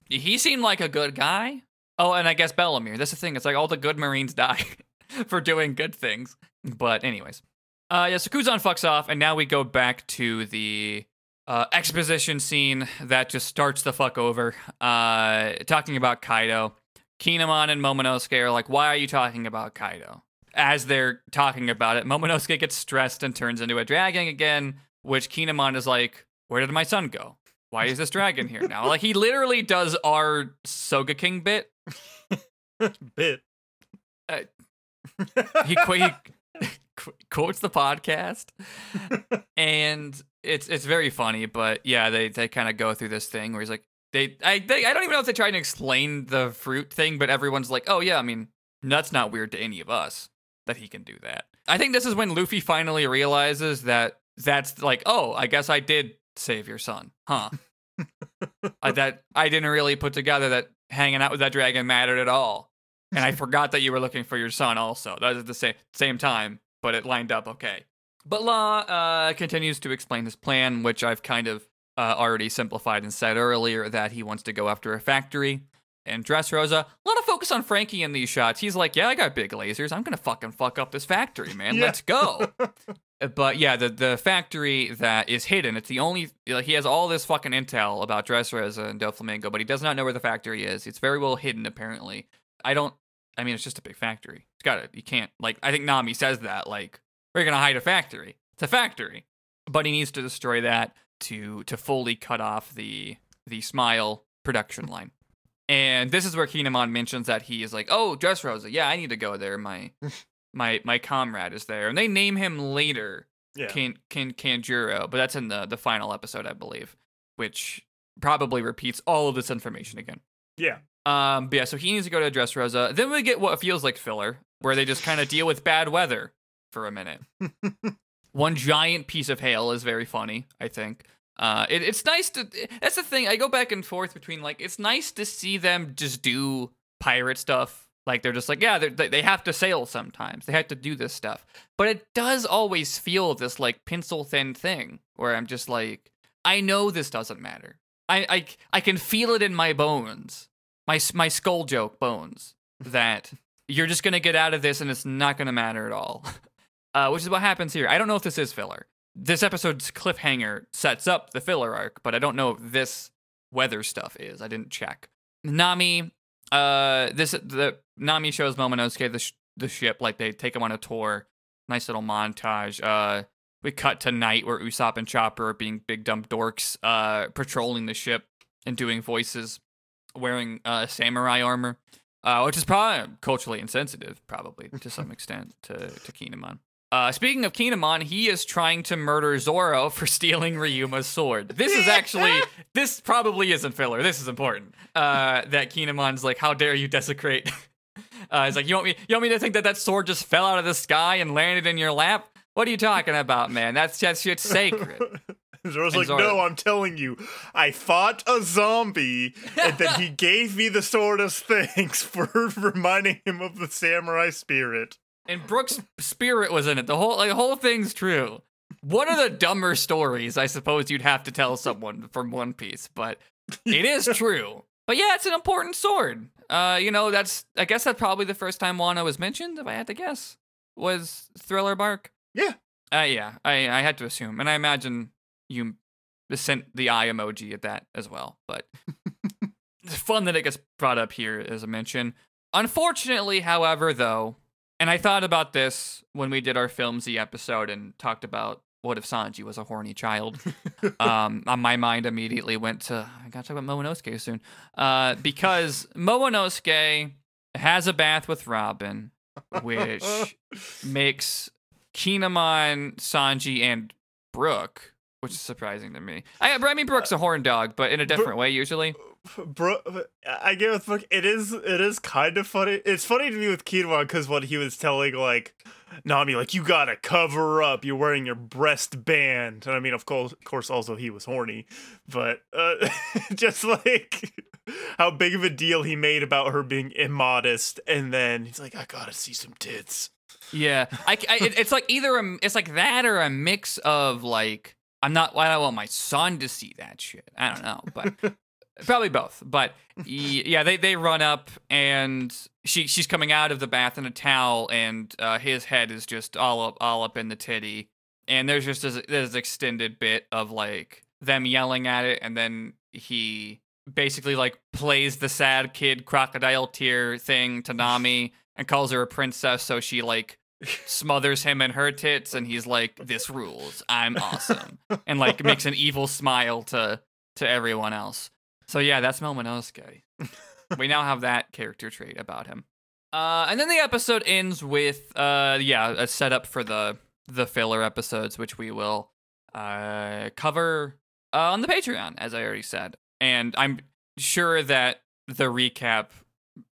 S2: he seemed like a good guy. Oh, and I guess Bellemere. That's the thing. It's like all the good Marines die for doing good things. But anyways, uh, yeah. So Kuzan fucks off, and now we go back to the uh, exposition scene that just starts the fuck over. Uh, talking about Kaido. Kinemon and Momonosuke are like, why are you talking about Kaido? As they're talking about it, Momonosuke gets stressed and turns into a dragon again, which Kinemon is like, where did my son go? Why is this dragon here now? like, he literally does our Sogeking bit. (laughs)
S1: Bit.
S2: Uh, He, he qu- quotes the podcast. and it's it's very funny, but yeah, they, they kind of go through this thing where he's like, they I they, I don't even know if they try to explain the fruit thing, but everyone's like, oh yeah, I mean that's not weird to any of us that he can do that. I think this is when Luffy finally realizes that that's like, oh, I guess I did save your son, huh? I, that I didn't really put together that hanging out with that dragon mattered at all, and I forgot that you were looking for your son also. That was at the same same time, but it lined up okay. But Law uh, continues to explain his plan, which I've kind of uh, already simplified and said earlier that he wants to go after a factory and Dressrosa. A lot of focus on Franky in these shots. He's like, "Yeah, I got big lasers. I'm gonna fucking fuck up this factory, man.
S1: Yeah.
S2: Let's go." (laughs) Uh, but yeah, the the factory that is hidden. It's the only like, he has all this fucking intel about Dressrosa and Doflamingo, but he does not know where the factory is. It's very well hidden, apparently. I don't. I mean, it's just a big factory. It's got it. You can't like. I think Nami says that like, we're gonna hide a factory. It's a factory, but he needs to destroy that to to fully cut off the the Smile production line. And this is where Kinemon mentions that he is like, "Oh, Dressrosa, yeah, I need to go there. My (laughs) my my comrade is there." And they name him later
S1: Yeah.
S2: Kan Kan Kanjuro, but that's in the the final episode, I believe, which probably repeats all of this information again.
S1: Yeah.
S2: Um, but yeah, so he needs to go to Dressrosa. Then we get what feels like filler, where they just kind of deal with bad weather for a minute. (laughs) One giant piece of hail is very funny, I think. Uh, it, it's nice to. That's the thing. I go back and forth between like it's nice to see them just do pirate stuff. Like they're just like yeah, they they have to sail sometimes. They have to do this stuff. But it does always feel this like pencil thin thing where I'm just like, I know this doesn't matter. I I I can feel it in my bones, my my skull joke bones that (laughs) you're just gonna get out of this and it's not gonna matter at all. (laughs) Uh, which is what happens here. I don't know if this is filler. This episode's cliffhanger sets up the filler arc, but I don't know if this weather stuff is. I didn't check. Nami, uh, this the Nami shows Momonosuke the sh- the ship, like they take him on a tour. Nice little montage. Uh, we cut to night where Usopp and Chopper are being big dumb dorks, uh, patrolling the ship and doing voices, wearing uh samurai armor, uh, which is probably culturally insensitive, probably to some extent to to Kinemon. Uh, speaking of Kinemon, he is trying to murder Zoro for stealing Ryuma's sword. This is actually, (laughs) this probably isn't filler. This is important. Uh, that Kinemon's like, how dare you desecrate? (laughs) Uh, he's like, you want me, you want me to think that that sword just fell out of the sky and landed in your lap? What are you talking about, man? That's that shit's sacred. (laughs)
S1: Zoro's
S2: And
S1: like,
S2: Zoro-
S1: no, I'm telling you, I fought a zombie, and then he (laughs) gave me the sword as thanks for (laughs) reminding him of the samurai spirit.
S2: And Brooke's spirit was in it. The whole like, the whole thing's true. One of the dumber stories I suppose you'd have to tell someone from One Piece, but it is (laughs) true. But yeah, it's an important sword. Uh, you know, that's I guess that's probably the first time Wano was mentioned, if I had to guess. Was Thriller Bark?
S1: Yeah.
S2: Uh yeah, I, I had to assume. And I imagine you sent the eye emoji at that as well. But (laughs) it's fun that it gets brought up here as a mention. Unfortunately, however, though, and I thought about this when we did our Film Z episode and talked about what if Sanji was a horny child. um, on (laughs) my mind immediately went to I gotta talk about Momonosuke soon, uh, because Momonosuke has a bath with Robin, which (laughs) makes Kinemon, Sanji, and Brooke, which is surprising to me. I, I mean, Brooke's a horn dog, but in a different way usually.
S1: Bro, I get with book. It is, it is kind of funny. It's funny to me with Kidwan because what he was telling like Nami, like you gotta cover up. You're wearing your breast band, and I mean, of course, of course, also he was horny, but uh, (laughs) just like how big of a deal he made about her being immodest, and then he's like, I gotta see some tits.
S2: Yeah, I, I it- it's like either a, it's like that or a mix of like I'm not I don't want my son to see that shit. I don't know, but (laughs) probably both. But yeah, they they run up and she she's coming out of the bath in a towel and uh, his head is just all up all up in the titty. And there's just this, this extended bit of like them yelling at it, and then he basically like plays the sad kid crocodile tear thing to Nami and calls her a princess, so she like smothers him in her tits, and he's like, "This rules. I'm awesome," and like makes an evil smile to to everyone else. So yeah, that's Momonosuke. we now have that character trait about him. Uh, and then the episode ends with uh, yeah, a setup for the the filler episodes, which we will uh cover uh, on the Patreon, as I already said. And I'm sure that the recap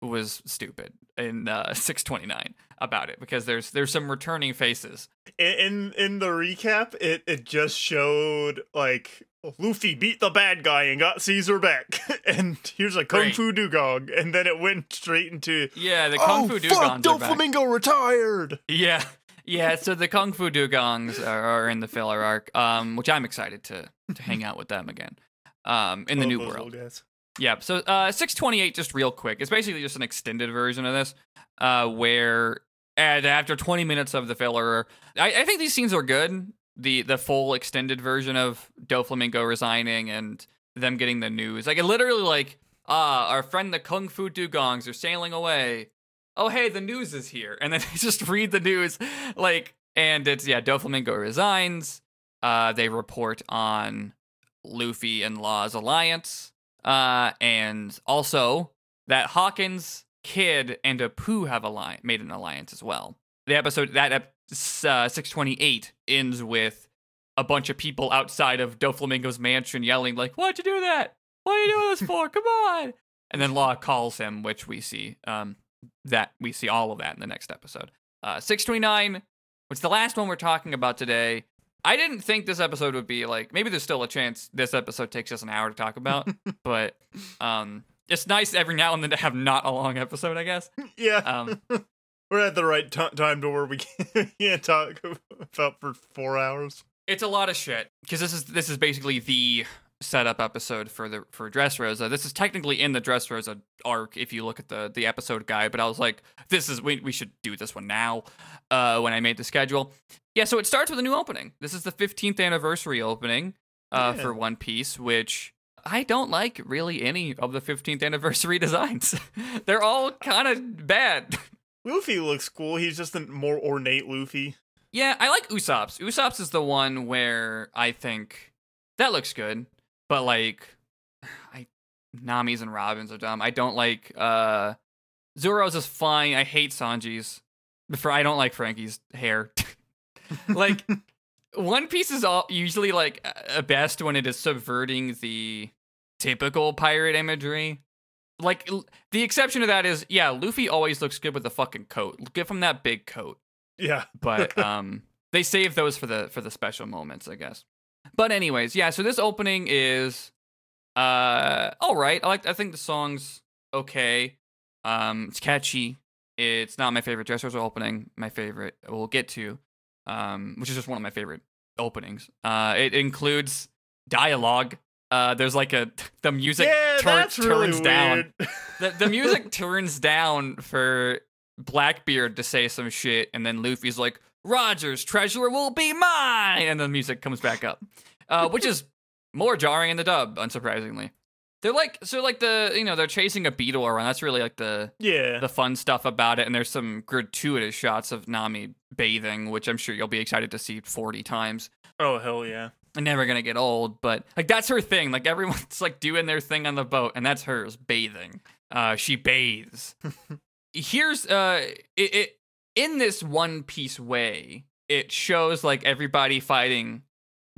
S2: was stupid in uh, (laughs) 629 about it because there's there's some returning faces.
S1: in in the recap it it just showed like Luffy beat the bad guy and got Caesar back (laughs) and here's a kung
S2: Great.
S1: fu dugong and then it went straight into
S2: Yeah, the Kung
S1: oh
S2: Fu
S1: fuck
S2: are back.
S1: Doflamingo retired
S2: Yeah. Yeah, so the Kung Fu Dugongs are, are in the filler arc, um, which I'm excited to, to hang out with them again um, in the
S1: Love
S2: new world. Yeah, so uh, 628, just real quick. It's basically just an extended version of this, uh, where and after 20 minutes of the filler, I, I think these scenes are good. The the full extended version of Doflamingo resigning and them getting the news, like it literally like ah, our friend the Kung Fu Dugongs are sailing away. Oh hey, the news is here, and then (laughs) they just read the news, like, and it's yeah, Doflamingo resigns. Uh, they report on Luffy and Law's alliance. Uh, and also that Hawkins, Kid, and Apu have alli- made an alliance as well. The episode that ep- uh, 628 ends with a bunch of people outside of Doflamingo's mansion yelling like, "Why'd you do that? What are you doing this for? Come on!" And then Law calls him, which we see um that we see all of that in the next episode. Uh, 629, which is the last one we're talking about today. I didn't think this episode would be like maybe there's still a chance this episode takes us an hour to talk about, (laughs) but um it's nice every now and then to have not a long episode, I guess. (laughs)
S1: yeah
S2: Um (laughs)
S1: we're at the right ti time to where we can't, (laughs) can't talk about for four hours
S2: it's a lot of shit because this is this is basically the setup episode for the for Dressrosa. This is technically in the Dressrosa arc if you look at the the episode guide, but I was like, this is we we should do this one now. Uh, when I made the schedule, yeah. So it starts with a new opening. This is the 15th anniversary opening uh,
S1: Yeah.
S2: for One Piece, which I don't like really any of the 15th anniversary (laughs) designs. (laughs) They're all kind of bad. (laughs)
S1: Luffy looks cool he's just a more ornate Luffy
S2: Yeah, I like Usopp's. Usopp's is the one where I think that looks good, but like, (sighs) I Nami's and Robin's are dumb. I don't like uh Zoro's is fine. I hate Sanji's. For I don't like Franky's hair. like, One Piece is all usually like uh, best when it is subverting the typical pirate imagery. Like l- the exception to that is yeah, Luffy always looks good with a fucking coat. Give him that big coat
S1: yeah
S2: but (laughs) um they save those for the for the special moments, I guess. But anyways, yeah. So this opening is uh all right. I like. I think the song's okay. Um, it's catchy. It's not my favorite Dressrosa opening. My favorite we'll get to, um, which is just one of my favorite openings. Uh, it includes dialogue. Uh, there's like a (laughs) the music
S1: yeah,
S2: tur-
S1: that's really
S2: turns down. (laughs) The the music (laughs) turns down for Blackbeard to say some shit, and then Luffy's like, "Rogers, treasure will be mine," and the music comes back up, uh, which is more jarring in the dub, unsurprisingly. They're like so like the you know they're chasing a beetle around. That's really like the
S1: yeah.
S2: the fun stuff about it. And there's some gratuitous shots of Nami bathing, which I'm sure you'll be excited to see 40 times.
S1: oh hell yeah.
S2: And never gonna get old, but like that's her thing. Like everyone's like doing their thing on the boat, and that's hers bathing. Uh, she bathes. (laughs) Here's uh, it, it in this one piece way. It shows like everybody fighting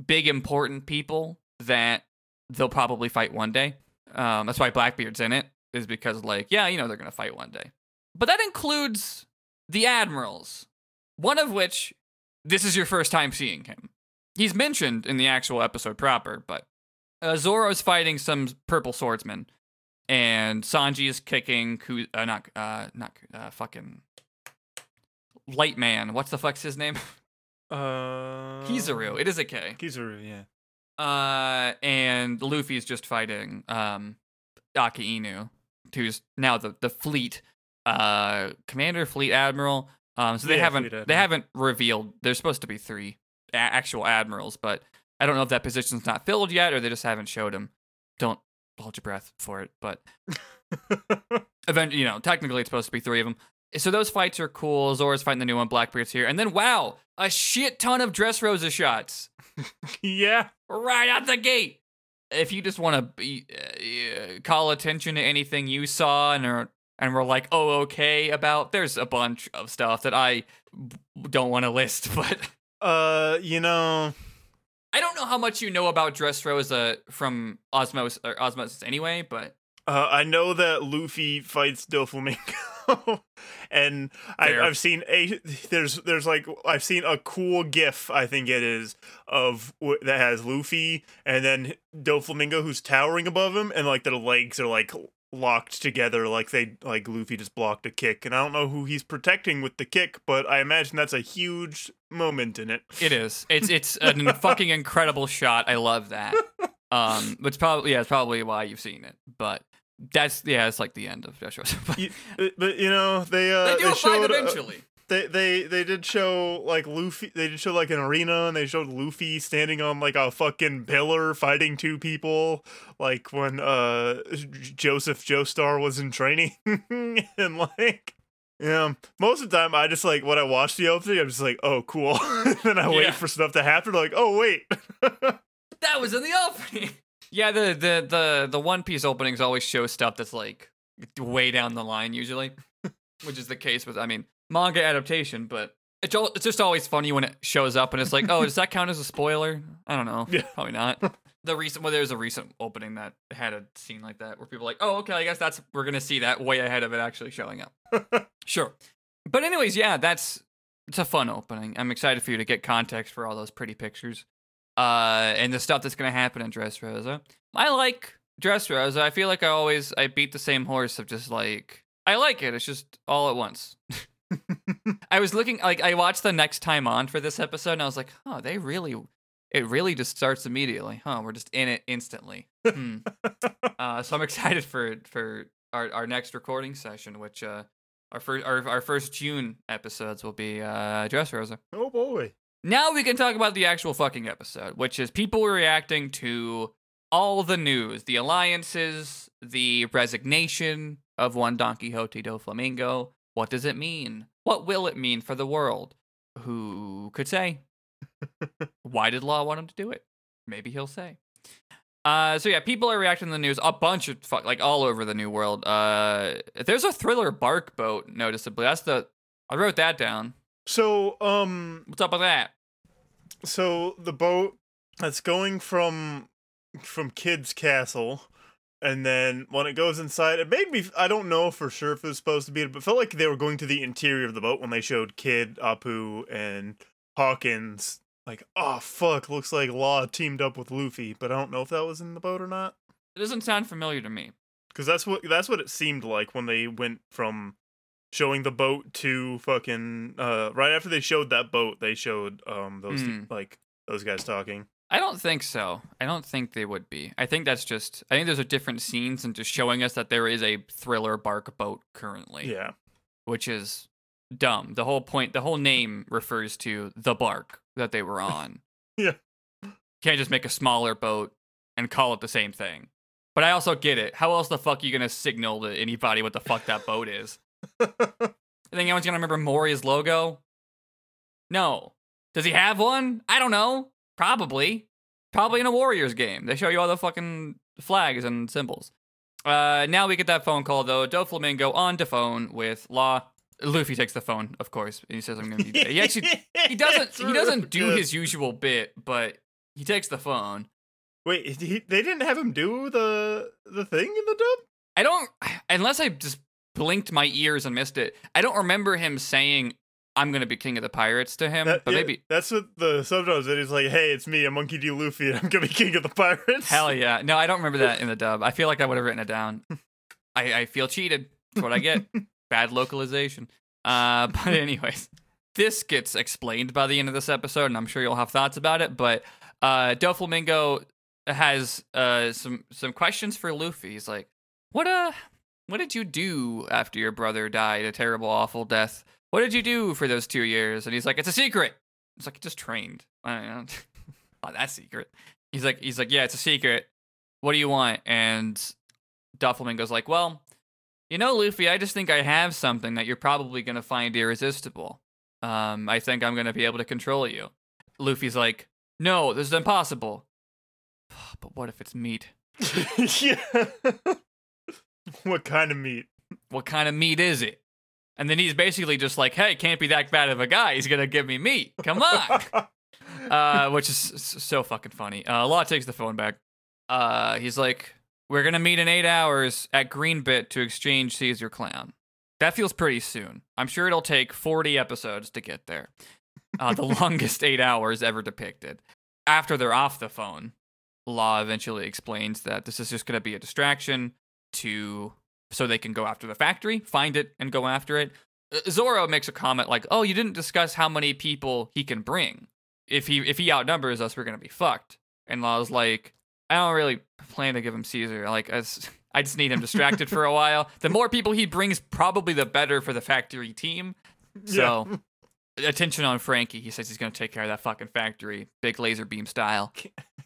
S2: big important people that they'll probably fight one day. Um, that's why Blackbeard's in it is because like yeah, you know they're gonna fight one day. But that includes the admirals, one of which this is your first time seeing him. He's mentioned in the actual episode proper, but uh, Zoro's fighting some purple swordsman, and Sanji is kicking Ku- uh, not uh not uh, fucking Light Man. What's the fuck's his name? (laughs)
S1: Uh.
S2: Kizaru. It is a K.
S1: Kizaru. Yeah.
S2: Uh, and Luffy's just fighting um Akainu, who's now the the fleet uh commander, fleet admiral. Um, so they
S1: Yeah,
S2: haven't they haven't revealed. There's supposed to be three a- actual admirals, but I don't know if that position's not filled yet or they just haven't showed him. Don't hold your breath for it, but (laughs) eventually, you know, technically it's supposed to be three of them. So those fights are cool. Zoro's fighting the new one, Blackbeard's here, and then wow, a shit ton of Dressrosa shots (laughs)
S1: yeah.
S2: right out the gate. If you just want to uh, call attention to anything you saw and are and we're like, oh, okay, about there's a bunch of stuff that I don't want to list, (laughs) but
S1: Uh, you know.
S2: I don't know how much you know about Dressrosa from Osmos or Osmosis anyway, but
S1: Uh, I know that Luffy fights Doflamingo, (laughs) and I. I've seen a there's there's like I've seen a cool GIF I think it is of that has Luffy and then Doflamingo who's towering above him, and like their legs are like locked together, like they like Luffy just blocked a kick, and I don't know who he's protecting with the kick, but I imagine that's a huge moment in it.
S2: it is. It's it's a (laughs) fucking incredible shot. I love that. Um, it's probably yeah, it's probably why you've seen it, but. That's yeah, it's like the end of Dressrosa. (laughs) But
S1: You- but, but you know they uh
S2: they do fight
S1: showed, uh,
S2: eventually.
S1: they they they did show like Luffy they did show like an arena and they showed Luffy standing on like a fucking pillar fighting two people like when uh Joseph Joestar was in training (laughs) and like yeah most of the time I just like when I watch the opening I'm just like oh cool (laughs) then I wait
S2: Yeah.
S1: for stuff to happen like oh wait
S2: that was in the opening. Yeah, the the the the One Piece openings always show stuff that's like way down the line usually, which is the case with I mean manga adaptation, but it's al- it's just always funny when it shows up and it's like, oh, does that count as a spoiler? I don't know, (laughs)
S1: Yeah.
S2: probably not. The recent well, there's a recent opening that had a scene like that where people are like, oh, okay, I guess that's we're gonna see that way ahead of it actually showing up. (laughs) sure, but anyways, yeah, that's it's a fun opening. I'm excited for you to get context for all those pretty pictures uh, and the stuff that's gonna happen in Dress Dressrosa. I like Dress Dressrosa. I feel like I always I beat the same horse of just like I like it. It's just all at once. (laughs) I was looking like I watched the next time on for this episode, and I was like, oh, they really, it really just starts immediately, huh? We're just in it instantly. Hmm. uh, so I'm (laughs) excited for for our, our next recording session, which uh, our first our, our first June episodes will be uh, Dressrosa.
S1: oh boy
S2: Now we can talk about the actual fucking episode, which is people reacting to all the news, the alliances, the resignation of one Don Quixote Doflamingo. What does it mean? What will it mean for the world? Who could say? (laughs) Why did Law want him to do it? Maybe he'll say. Uh, so yeah, people are reacting to the news. A bunch of fuck, like all over the new world. Uh, there's a thriller bark boat noticeably. That's the I wrote that down.
S1: So um
S2: What's up with that?
S1: so the boat that's going from from Kid's castle and then when it goes inside it made me I don't know for sure if it was supposed to be but it felt like they were going to the interior of the boat when they showed Kid, Apu and Hawkins like, oh fuck, looks like Law teamed up with Luffy, but I don't know if that was in the boat or not.
S2: It doesn't sound familiar to me.
S1: Because that's what that's what it seemed like when they went from showing the boat to fucking uh right after they showed that boat, they showed um those
S2: Mm.
S1: like those guys talking.
S2: I don't think so. I don't think they would be. I think that's just. I think those are different scenes and just showing us that there is a thriller bark boat currently.
S1: Yeah.
S2: which is dumb. The whole point, the whole name refers to the bark that they were (laughs) on.
S1: Yeah.
S2: Can't just make a smaller boat and call it the same thing. But I also get it. How else the fuck are you gonna signal to anybody what the fuck that boat is? I think anyone's gonna remember Moria's logo? No. Does he have one? I don't know. Probably. Probably in a Warriors game. They show you all the fucking flags and symbols. Uh, now we get that phone call though. Doflamingo on the phone with Law. Luffy takes the phone, of course, and he says, "I'm gonna be." He actually he doesn't he doesn't do his usual bit, but he takes the phone.
S1: Wait, he, they didn't have him do the the thing in the dub?
S2: I don't (sighs) unless I just blinked my ears and missed it. I don't remember him saying, "I'm gonna be king of the pirates" to him,
S1: That-
S2: but
S1: yeah,
S2: maybe.
S1: that's what the subtitles said. He's like, "Hey, it's me, I'm Monkey D. Luffy, and I'm gonna be (laughs) king of the pirates."
S2: Hell yeah! No, I don't remember that in the dub. I feel like I would have written it down. (laughs) I, I feel cheated. That's what I get. (laughs) Bad localization. Uh, but anyways, this gets explained by the end of this episode, and I'm sure you'll have thoughts about it. But uh, Doflamingo has uh some some questions for Luffy. He's like, "What uh, what did you do after your brother died a terrible, awful death? What did you do for those two years?" And he's like, "It's a secret." It's like, just trained." Know. (laughs) Not that secret. He's like, he's like, "Yeah, it's a secret. What do you want?" And Doflamingo's like, "Well." You know, Luffy, I just think I have something that you're probably going to find irresistible. Um, I think I'm going to be able to control you. Luffy's like, no, this is impossible. (sighs) But what if it's meat? (laughs)
S1: yeah. (laughs) what kind of meat?
S2: What kind of meat is it? And then he's basically just like, hey, can't be that bad of a guy. He's going to give me meat. Come on. (laughs) uh, which is so fucking funny. Uh, Law takes the phone back. Uh, he's like, "We're gonna meet in eight hours at Greenbit to exchange Caesar Clown." That feels pretty soon. I'm sure it'll take 40 episodes to get there. Uh, the (laughs) longest eight hours ever depicted. After they're off the phone, Law eventually explains that this is just gonna be a distraction to so they can go after the factory, find it, and go after it. Uh, Zoro makes a comment like, "Oh, you didn't discuss how many people he can bring. If he if he outnumbers us, we're gonna be fucked." And Law's like, "I don't really plan to give him Caesar. Like, as (laughs) I just need him distracted for a while. The more people he brings, probably the better for the factory team. So, (laughs) attention on Franky. He says he's gonna take care of that fucking factory, big laser beam style.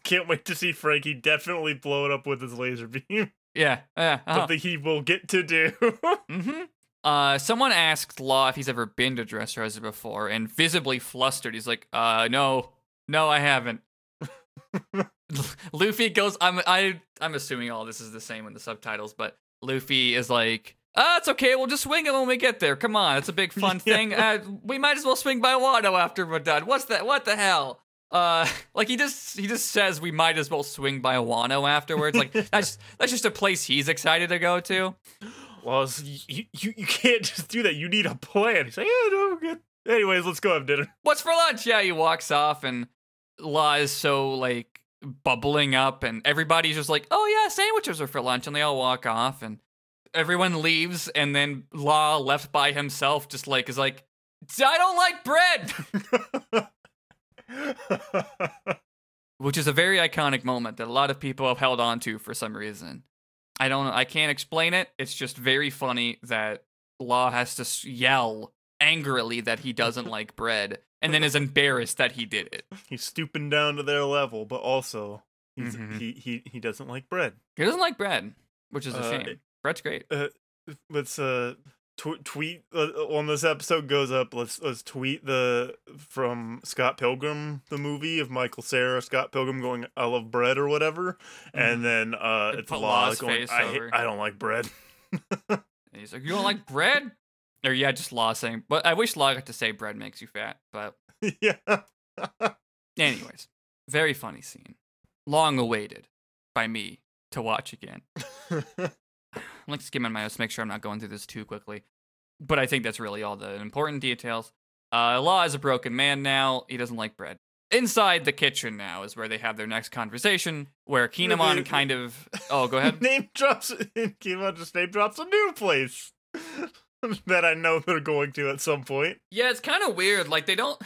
S1: Can't wait to see Franky definitely blow it up with his laser beam.
S2: Yeah, yeah. uh
S1: Something he will get to do. (laughs)
S2: Mm-hmm. Uh, someone asked Law if he's ever been to Dressrosa before, and visibly flustered, he's like, "Uh, no, no, I haven't." (laughs) Luffy goes, "I'm, I, I'm assuming all this is the same in the subtitles, but Luffy is like, ah, it's okay, we'll just swing it when we get there. Come on, it's a big fun (laughs)
S1: Yeah.
S2: thing. Uh, we might as well swing by Wano after we're done. What's that? What the hell?" Uh, (laughs) like he just he just says we might as well swing by Wano afterwards. Like (laughs) that's that's just a place he's excited to go to.
S1: well, you, you you can't just do that. You need a plan. He's like, yeah, no, good. Anyways, let's go have dinner. (laughs)
S2: what's for lunch? Yeah, he walks off, and Law is so like bubbling up, and everybody's just like, oh yeah, sandwiches are for lunch, and they all walk off, and everyone leaves, and then Law left by himself, just like is like, I don't like bread, (laughs) which is a very iconic moment that a lot of people have held on to for some reason. I don't, I can't explain it. It's just very funny that Law has to yell angrily that he doesn't (laughs) like bread and then is embarrassed that he did it.
S1: he's stooping down to their level, but also he's,
S2: Mhm.
S1: he he he doesn't like bread.
S2: He doesn't like bread, which is a
S1: Uh,
S2: shame. Bread's great.
S1: let's uh tw- tweet uh, when this episode goes up let's let's tweet the from scott pilgrim the movie of michael Cera, scott pilgrim going i love bread or whatever and then uh
S2: Mm-hmm. And
S1: it's law
S2: Law's
S1: going
S2: face
S1: I, hate-. I don't like bread (laughs)
S2: And he's like, "You don't like bread?" Or yeah, just Law saying. But I wish Law got to say bread makes you fat. But (laughs)
S1: yeah (laughs)
S2: anyways, very funny scene, long awaited by me to watch again. I'm like skimming my notes to make sure I'm not going through this too quickly. But I think that's really all the important details. Uh, Law is a broken man now. He doesn't like bread. Inside the kitchen now is where they have their next conversation, where Kinemon kind of. Oh, go ahead. (laughs)
S1: name drops. (laughs) Kinemon just name drops a new place (laughs) that I know they're going to at some point.
S2: Yeah, it's kind of weird. Like they don't.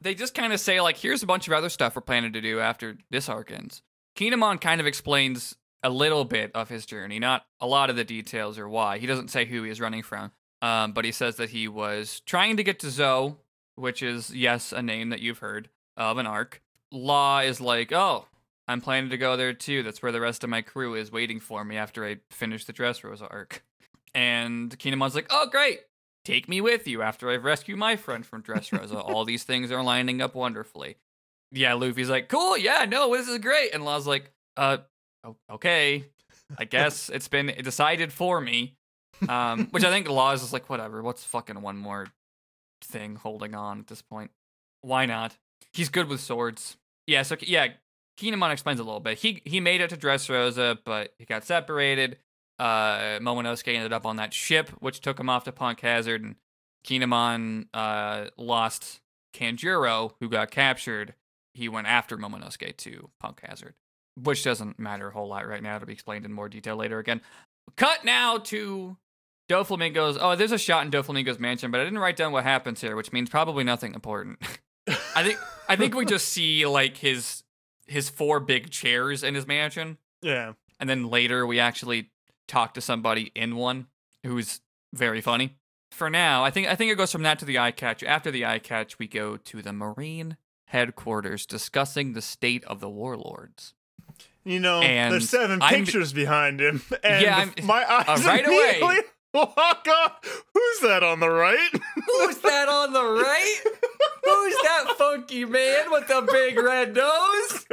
S2: they just kind of say like, "Here's a bunch of other stuff we're planning to do after this arc ends." Kinemon kind of explains a little bit of his journey, not a lot of the details or why. He doesn't say who he is running from, um, but he says that he was trying to get to Zou, which is yes, a name that you've heard of an arc. Law is like, "Oh, I'm planning to go there too. That's where the rest of my crew is waiting for me after I finish the Dressrosa arc." And Kinemon's like, "Oh, great! Take me with you after I've rescued my friend from Dressrosa. All these things are lining up wonderfully." Yeah, Luffy's like, "Cool, yeah, no, this is great." And Law's like, "Uh, okay, I guess it's been decided for me." Um, which I think Law is just like, "Whatever. What's fucking one more thing holding on at this point? Why not?" He's good with swords. Yeah, so yeah, Kinemon explains a little bit. He he made it to Dressrosa, but he got separated. Uh, Momonosuke ended up on that ship, which took him off to Punk Hazard, and Kinemon uh, lost Kanjuro, who got captured. He went after Momonosuke to Punk Hazard, which doesn't matter a whole lot right now. It'll be explained in more detail later again. Cut now to Doflamingo's. Oh, there's a shot in Doflamingo's mansion, but I didn't write down what happens here, which means probably nothing important. (laughs) I think I think we just see like his his four big chairs in his mansion,
S1: Yeah.
S2: and then later we actually talk to somebody in one who's very funny. For now, I think I think it goes from that to the eye catch. After the eye catch, we go to the Marine headquarters discussing the state of the warlords.
S1: You know,
S2: And
S1: there's 7
S2: I'm-
S1: pictures behind him, (laughs) and
S2: Yeah, (laughs)
S1: my eyes
S2: uh, right away.
S1: immediately (laughs) lock on. Who's that on the right?
S2: Who's that on the right? Who's that funky man with the big red nose?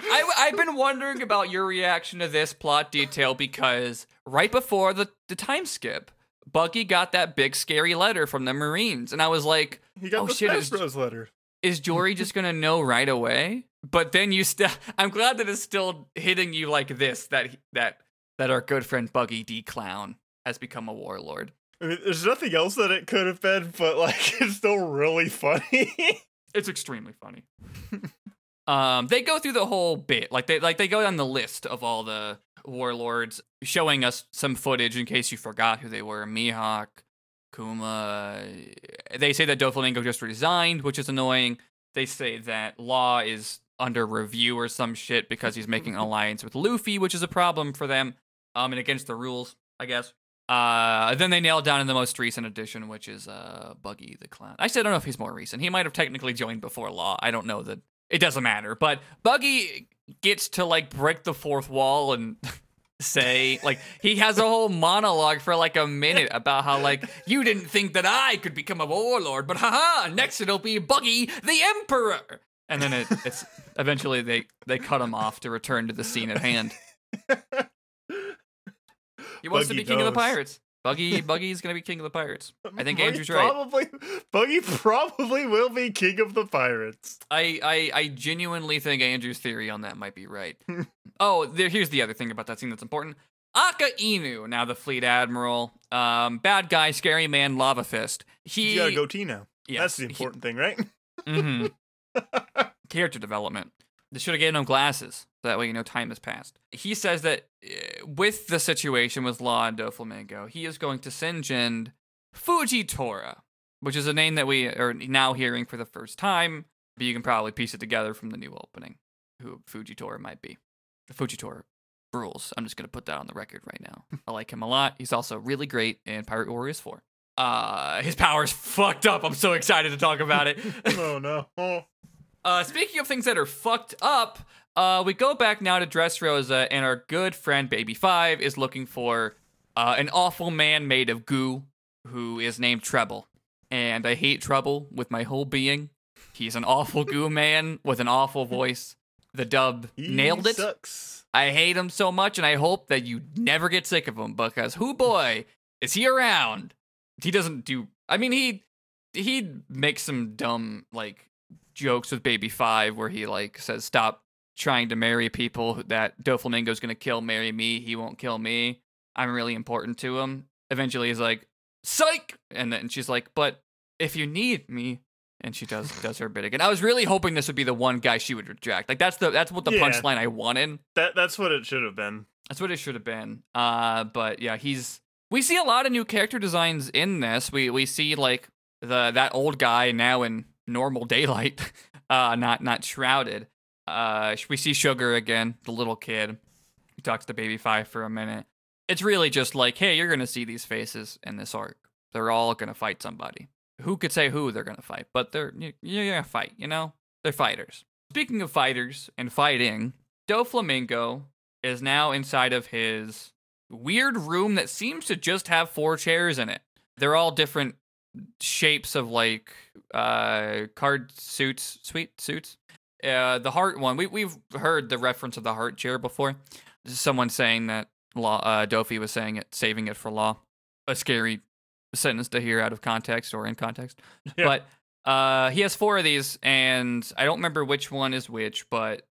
S2: I, I've been wondering about your reaction to this plot detail because right before the, the time skip, Buggy got that big scary letter from the Marines, and I was like,
S1: he got
S2: Oh,
S1: the
S2: shit,
S1: Bros letter.
S2: is Jory just gonna know right away? But then you still, (laughs) I'm glad that it's still hitting you like this that that that our good friend Buggy D Clown has become a warlord.
S1: I mean, there's nothing else that it could have been, but like (laughs) it's still really funny. (laughs)
S2: It's extremely funny. um, they go through the whole bit, like they like they go down the list of all the warlords, showing us some footage in case you forgot who they were. Mihawk, Kuma. They say that Doflamingo just resigned, which is annoying. They say that Law is under review or some shit because he's making an alliance with Luffy, which is a problem for them. Um, and against the rules, I guess. Uh, then they nailed down in the most recent edition, which is uh Buggy the Clown. I said I don't know if he's more recent. He might have technically joined before Law. I don't know that. It doesn't matter. But Buggy gets to like break the fourth wall and (laughs) say like he has a whole monologue for like a minute about how like you didn't think that I could become a warlord, but haha, next it'll be Buggy the Emperor. And then it, it's eventually they they cut him off to return to the scene at hand. (laughs) He wants
S1: Buggy
S2: to be king of the pirates. Buggy Buggy's gonna be king of the pirates. I think Andrew's right.
S1: probably, Buggy probably will be king of the pirates.
S2: I, I I genuinely think Andrew's theory on that might be right. (laughs) oh, there, here's the other thing about that scene that's important. Akainu, now the fleet admiral, um, bad guy, scary man, lava fist. He
S1: He's got a goatee now.
S2: yes,
S1: That's the
S2: he-
S1: important thing, right?
S2: Mhm. (laughs) (laughs) Character development. They should have given him glasses. So that way, you know, time has passed. He says that uh, with the situation with Law and Doflamingo, he is going to send Jin Fujitora, which is a name that we are now hearing for the first time, but you can probably piece it together from the new opening who Fujitora might be. Fujitora rules. I'm just going to put that on the record right now. (laughs) I like him a lot. He's also really great in Pirate Warriors 4. Uh, his power's fucked up. I'm so excited to talk about it. (laughs)
S1: oh no. Oh. (laughs)
S2: Uh, speaking of things that are fucked up, uh, we go back now to Dressrosa, and our good friend Baby Five is looking for uh, an awful man made of goo who is named Trebol. And I hate Trouble with my whole being. He's an awful goo (laughs) man with an awful voice. The dub
S1: He
S2: nailed it.
S1: Sucks.
S2: I hate him so much, and I hope that you never get sick of him because who boy is he around? He doesn't do. I mean, he he makes some dumb like jokes with Baby Five where he like says stop trying to marry people that Doflamingo's gonna kill. Marry me. He won't kill me. I'm really important to him. Eventually, he's like, psych, and then she's like, but if you need me, and she does does her bit again. I was really hoping this would be the one guy she would reject. Like that's the that's what the
S1: Yeah.
S2: punchline I wanted.
S1: That that's what it should have been.
S2: That's what it should have been. Uh, but yeah, he's. We see a lot of new character designs in this. We we see like the that old guy now in normal daylight, (laughs) uh, not not shrouded. Uh, we see Sugar again, the little kid. He talks to Baby Five for a minute. It's really just like, hey, you're gonna see these faces in this arc. They're all gonna fight somebody. Who could say who they're gonna fight? But they're you- you're gonna fight. You know, they're fighters. Speaking of fighters and fighting, Doflamingo is now inside of his weird room that seems to just have four chairs in it. They're all different shapes of like uh card suits, sweet suits. Uh the heart one, we we've heard the reference of the heart chair before. Someone saying that Law uh Dofi was saying it, saving it for Law. A scary sentence to hear out of context or in context.
S1: Yeah.
S2: But uh he has four of these and I don't remember which one is which, but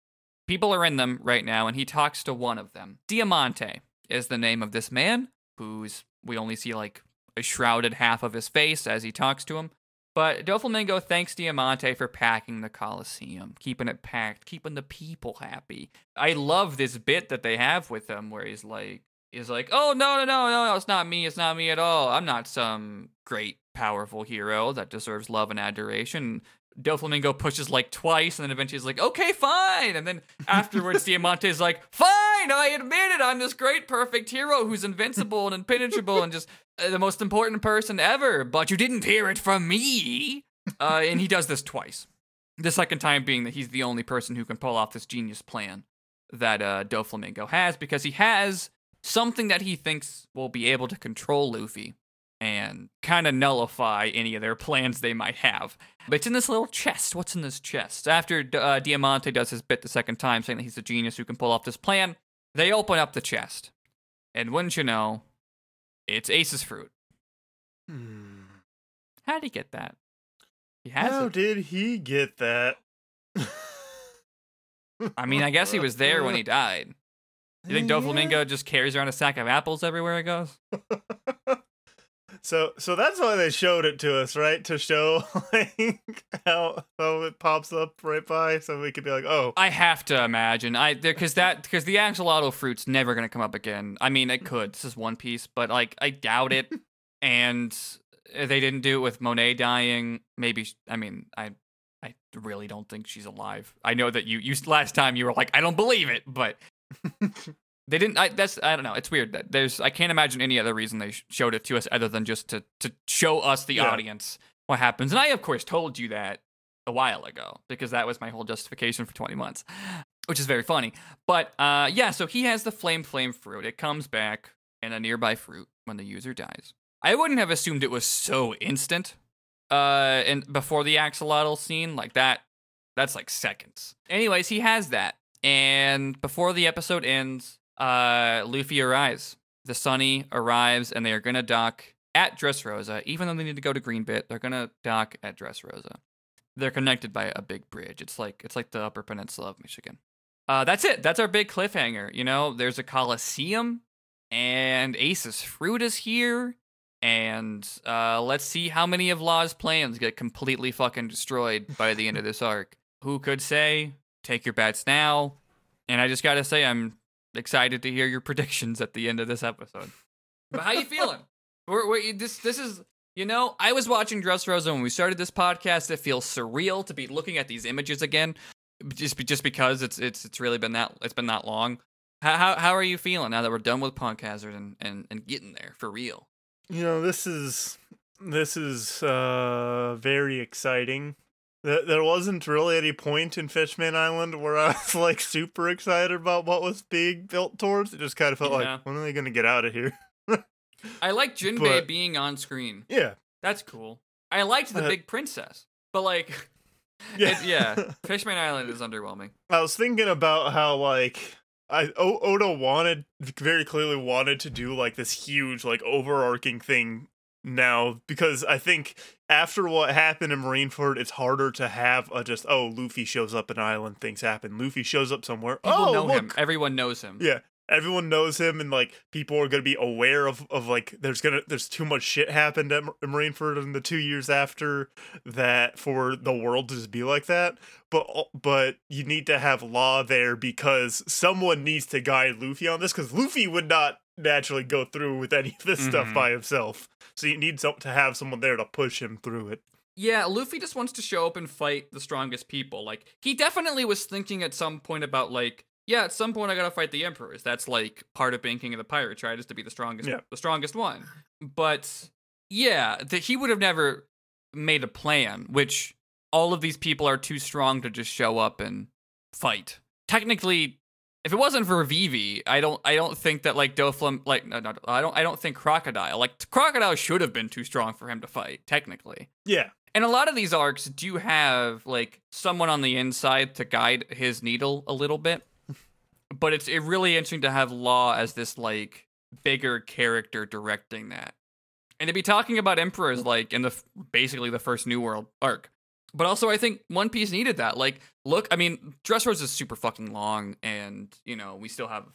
S2: people are in them right now and he talks to one of them. Diamante is the name of this man who's we only see like a shrouded half of his face as he talks to him. But Doflamingo thanks Diamante for packing the Coliseum, keeping it packed, keeping the people happy. I love this bit that they have with him where he's like he's like, "Oh no, no, no, no, no, it's not me, it's not me at all. I'm not some great powerful hero that deserves love and adoration." Doflamingo pushes like twice, and then eventually he's like, "Okay, fine." And then (laughs) afterwards, Diamante's like, "Fine, I admit it. I'm this great, perfect hero who's invincible and impenetrable and just uh, the most important person ever. But you didn't hear it from me." Uh, and he does this twice. The second time being that he's the only person who can pull off this genius plan that uh, Doflamingo has because he has something that he thinks will be able to control Luffy and kind of nullify any of their plans they might have. But it's in this little chest. What's in this chest? After uh, Diamante does his bit the second time, saying that he's a genius who can pull off this plan, they open up the chest. And wouldn't you know, it's Ace's fruit.
S1: Hmm.
S2: How'd he get that? He has
S1: How
S2: it.
S1: did he get that?
S2: I mean, I guess he was there when he died. You think Doflamingo just carries around a sack of apples everywhere he goes? (laughs)
S1: So so that's why they showed it to us, right? To show (laughs) like how how it pops up right by, so we could be like, oh,
S2: I have to imagine I because that because the axolotl fruit's never gonna come up again. I mean, it could. This is One Piece, but like I doubt it. (laughs) and they didn't do it with Monet dying. Maybe I mean I I really don't think she's alive. I know that you you last time you were like I don't believe it, but (laughs) they didn't. I that's I don't know. It's weird that there's I can't imagine any other reason they showed it to us other than just to to show us the
S1: Yeah.
S2: audience what happens. And I of course told you that a while ago because that was my whole justification for 20 months, which is very funny. But uh, yeah, so he has the flame flame fruit. It comes back in a nearby fruit when the user dies. I wouldn't have assumed it was so instant. Uh, and before the axolotl scene, like that, that's like seconds. Anyways, he has that, and before the episode ends, uh, Luffy arrives. The Sunny arrives, and they are gonna dock at Dressrosa. Even though they need to go to Greenbit, they're gonna dock at Dressrosa. They're connected by a big bridge. It's like it's like the Upper Peninsula of Michigan. Uh, that's it. That's our big cliffhanger. You know, there's a Coliseum, and Ace's fruit is here, and uh, let's see how many of Law's plans get completely fucking destroyed by the end of this arc. (laughs) Who could say? Take your bets now. And I just gotta say, I'm excited to hear your predictions at the end of this episode. But how you (laughs) feeling? We're, we're, this this is you know I was watching Dressrosa when we started this podcast. It feels surreal to be looking at these images again, just just because it's it's it's really been that it's been that long. How how, how are you feeling now that we're done with Punk Hazard and, and, and getting there for real?
S1: you know, this is this is uh very exciting. Th- There wasn't really any point in Fishman Island where I was like super excited about what was being built towards. It just kind of felt
S2: Yeah.
S1: like, when are they gonna get out of here? (laughs)
S2: I like Jinbei
S1: But-
S2: being on screen.
S1: Yeah,
S2: That's cool. I liked the
S1: Uh,
S2: big princess, but like,
S1: yeah, (laughs)
S2: it, yeah, (laughs) Fishman Island is underwhelming.
S1: I was thinking about how like I o- Oda wanted very clearly wanted to do like this huge like overarching thing now because I think after what happened in Marineford, it's harder to have a just oh Luffy shows up an island, things happen. Luffy shows up somewhere.
S2: People
S1: oh
S2: know
S1: look,
S2: him. Everyone knows him.
S1: yeah. everyone knows him and like people are gonna be aware of of like there's gonna there's too much shit happened at Mar- Marineford in the two years after that for the world to just be like that. But but you need to have law there because someone needs to guide Luffy on this because Luffy would not naturally go through with any of this stuff
S2: Mhm.
S1: by himself. So you need some, to have someone there to push him through it.
S2: Yeah, Luffy just wants to show up and fight the strongest people. Like he definitely was thinking at some point about like, yeah, at some point I gotta fight the emperors. That's like part of being king of the pirates, right? Is to be the strongest,
S1: Yeah.
S2: the strongest one. But yeah, that he would have never made a plan. Which all of these people are too strong to just show up and fight. Technically, if it wasn't for Vivi, I don't, I don't think that like Doflam, like no, no, I don't, I don't think Crocodile, like Crocodile should have been too strong for him to fight. Technically.
S1: Yeah.
S2: And a lot of these arcs do have like someone on the inside to guide his needle a little bit. (laughs) But it's it really interesting to have Law as this like bigger character directing that. And to be talking about emperors like in the basically the first New World arc. But also I think One Piece needed that. Like look, I mean Dressrosa is super fucking long and you know, we still have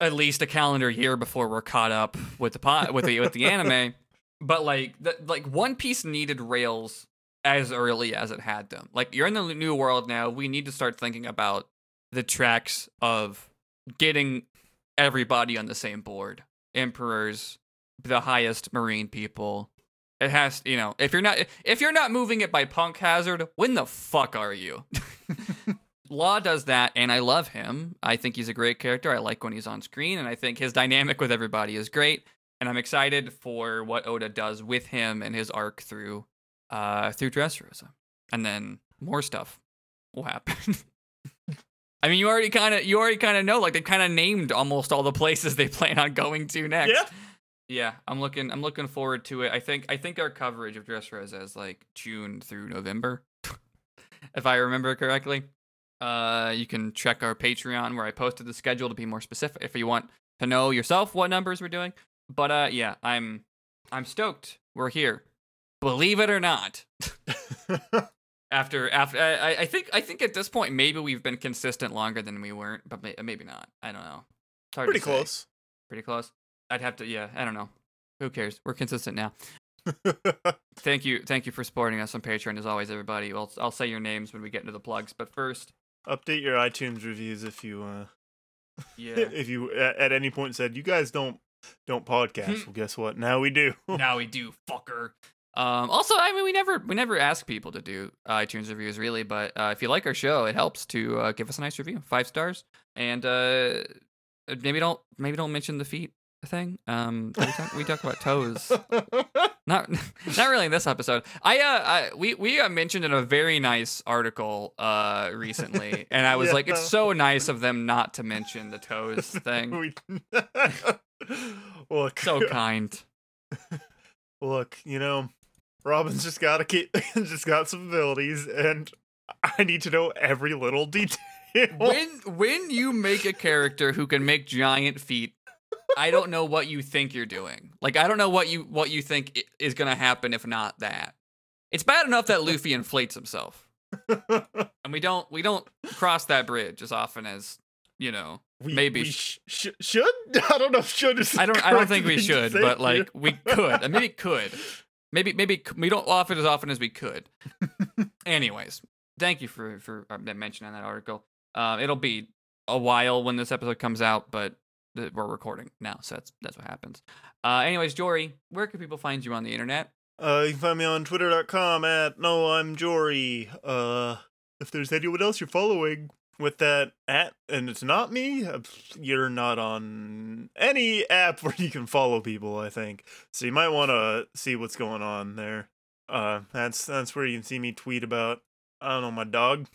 S2: at least a calendar year before we're caught up with the pot with the with the anime. (laughs) But like the, like One Piece needed rails as early as it had them. Like you're in the new world now. We need to start thinking about the tracks of getting everybody on the same board. Emperors, the highest marine people. It has, you know, if you're not if you're not moving it by Punk Hazard, when the fuck are you? (laughs) Law does that, and I love him. I think he's a great character. I like when he's on screen, and I think his dynamic with everybody is great. And I'm excited for what Oda does with him and his arc through uh through Dressrosa. And then more stuff will happen. (laughs) I mean, you already kind of you already kind of know like they kind of named almost all the places they plan on going to next.
S1: Yeah.
S2: Yeah, I'm looking I'm looking forward to it. I think I think our coverage of Dressrosa is like June through November. (laughs) if I remember correctly. Uh you can check our Patreon where I posted the schedule to be more specific if you want to know yourself what numbers we're doing. But uh yeah, I'm I'm stoked. We're here. Believe it or not. (laughs) after after I, I think I think at this point maybe we've been consistent longer than we weren't, but may, maybe not. I don't know. It's hard
S1: Pretty close.
S2: Pretty close. I'd have to. Yeah, I don't know. Who cares? We're consistent now. (laughs) Thank you, thank you for supporting us on Patreon as always, everybody. I'll I'll say your names when we get into the plugs, but first,
S1: Update your iTunes reviews if you uh (laughs)
S2: yeah.
S1: if you at any point said you guys don't don't
S2: Hmm.
S1: podcast. well, guess what? Now we do. (laughs)
S2: now we do, fucker. Um, also, I mean, we never we never ask people to do iTunes reviews, really. But uh, if you like our show, it helps to uh, give us a nice review, five stars, and uh, maybe don't maybe don't mention the feet thing. Um, we talk, we talk about toes. (laughs) Not (laughs) not really in this episode. I uh I, we we got mentioned in a very nice article uh recently, (laughs) and I was like, it's so nice of them not to mention the toes thing.
S1: look,
S2: So kind.
S1: look, you know, Robin's just got to keep, just got some abilities, and I need to know every little detail.
S2: when when you make a character who can make giant feet i don't know what you think you're doing. Like i don't know what you what you think is gonna happen if not that. It's bad enough that luffy inflates himself. (laughs) And we don't we don't cross that bridge as often as you know
S1: we,
S2: Maybe
S1: we
S2: sh-
S1: sh- should. (laughs) I don't know if should is.
S2: i don't i don't think we should but like we could. I maybe could. Maybe maybe we don't offer it as often as we could. (laughs) Anyways thank you for for uh, mentioning that article. Um it'll be a while when this episode comes out but th- we're recording now so that's that's what happens uh anyways jory where can people find you on the internet
S1: Uh, you can find me on twitter.com at no I'm Jory. Uh, if there's anyone else you're following with that at, and it's not me, you're not on any app (laughs) where you can follow people. I think so. You might want to see what's going on there. Uh, that's that's where you can see me tweet about. I don't know my dog.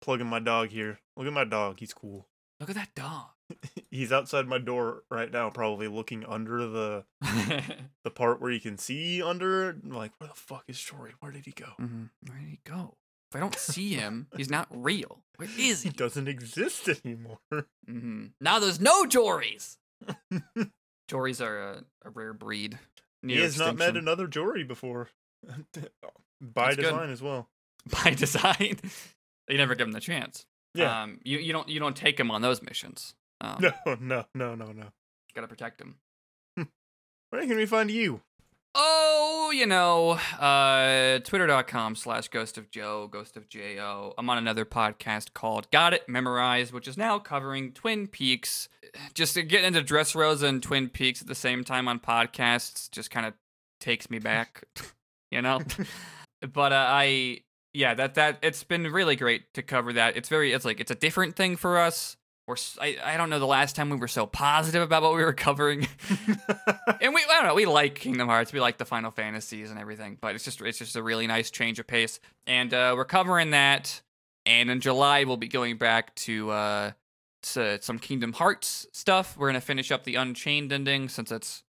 S1: Plugging my dog here. Look at my dog. He's cool.
S2: look at that dog (laughs)
S1: He's outside my door right now, probably looking under the (laughs) the part where you can see under. I'm like, where the fuck is Jory? Where did he go?
S2: Mhm. where did he go if i don't see him he's not (laughs) real where is
S1: He
S2: he
S1: doesn't exist anymore.
S2: hmm now there's no jories jories are a, a rare breed
S1: he has not met another Jory before. By
S2: That's good.
S1: design as well.
S2: by design. you never give him the chance.
S1: Yeah.
S2: Um, you, you don't you don't take him on those missions. Um,
S1: No, (laughs) no, no, no, no.
S2: Gotta protect him.
S1: Where can we find you?
S2: Oh, you know, uh, twitter.com slash ghost of Joe, ghost of J-O. I'm on another podcast called Got It Memorized, which is now covering Twin Peaks. Just to get into Dressrosa and Twin Peaks at the same time on podcasts just kind of takes me back, (laughs) you know? (laughs) but uh, I, yeah, that, that, it's been really great to cover that. It's very, it's like, it's a different thing for us. We're, I, I don't know the last time we were so positive about what we were covering. (laughs) and we I don't know, we like Kingdom Hearts, we like the Final Fantasies and everything, but it's just it's just a really nice change of pace. And uh, we're covering that. And in July we'll be going back to uh to some Kingdom Hearts stuff. We're gonna finish up the Unchained ending since it's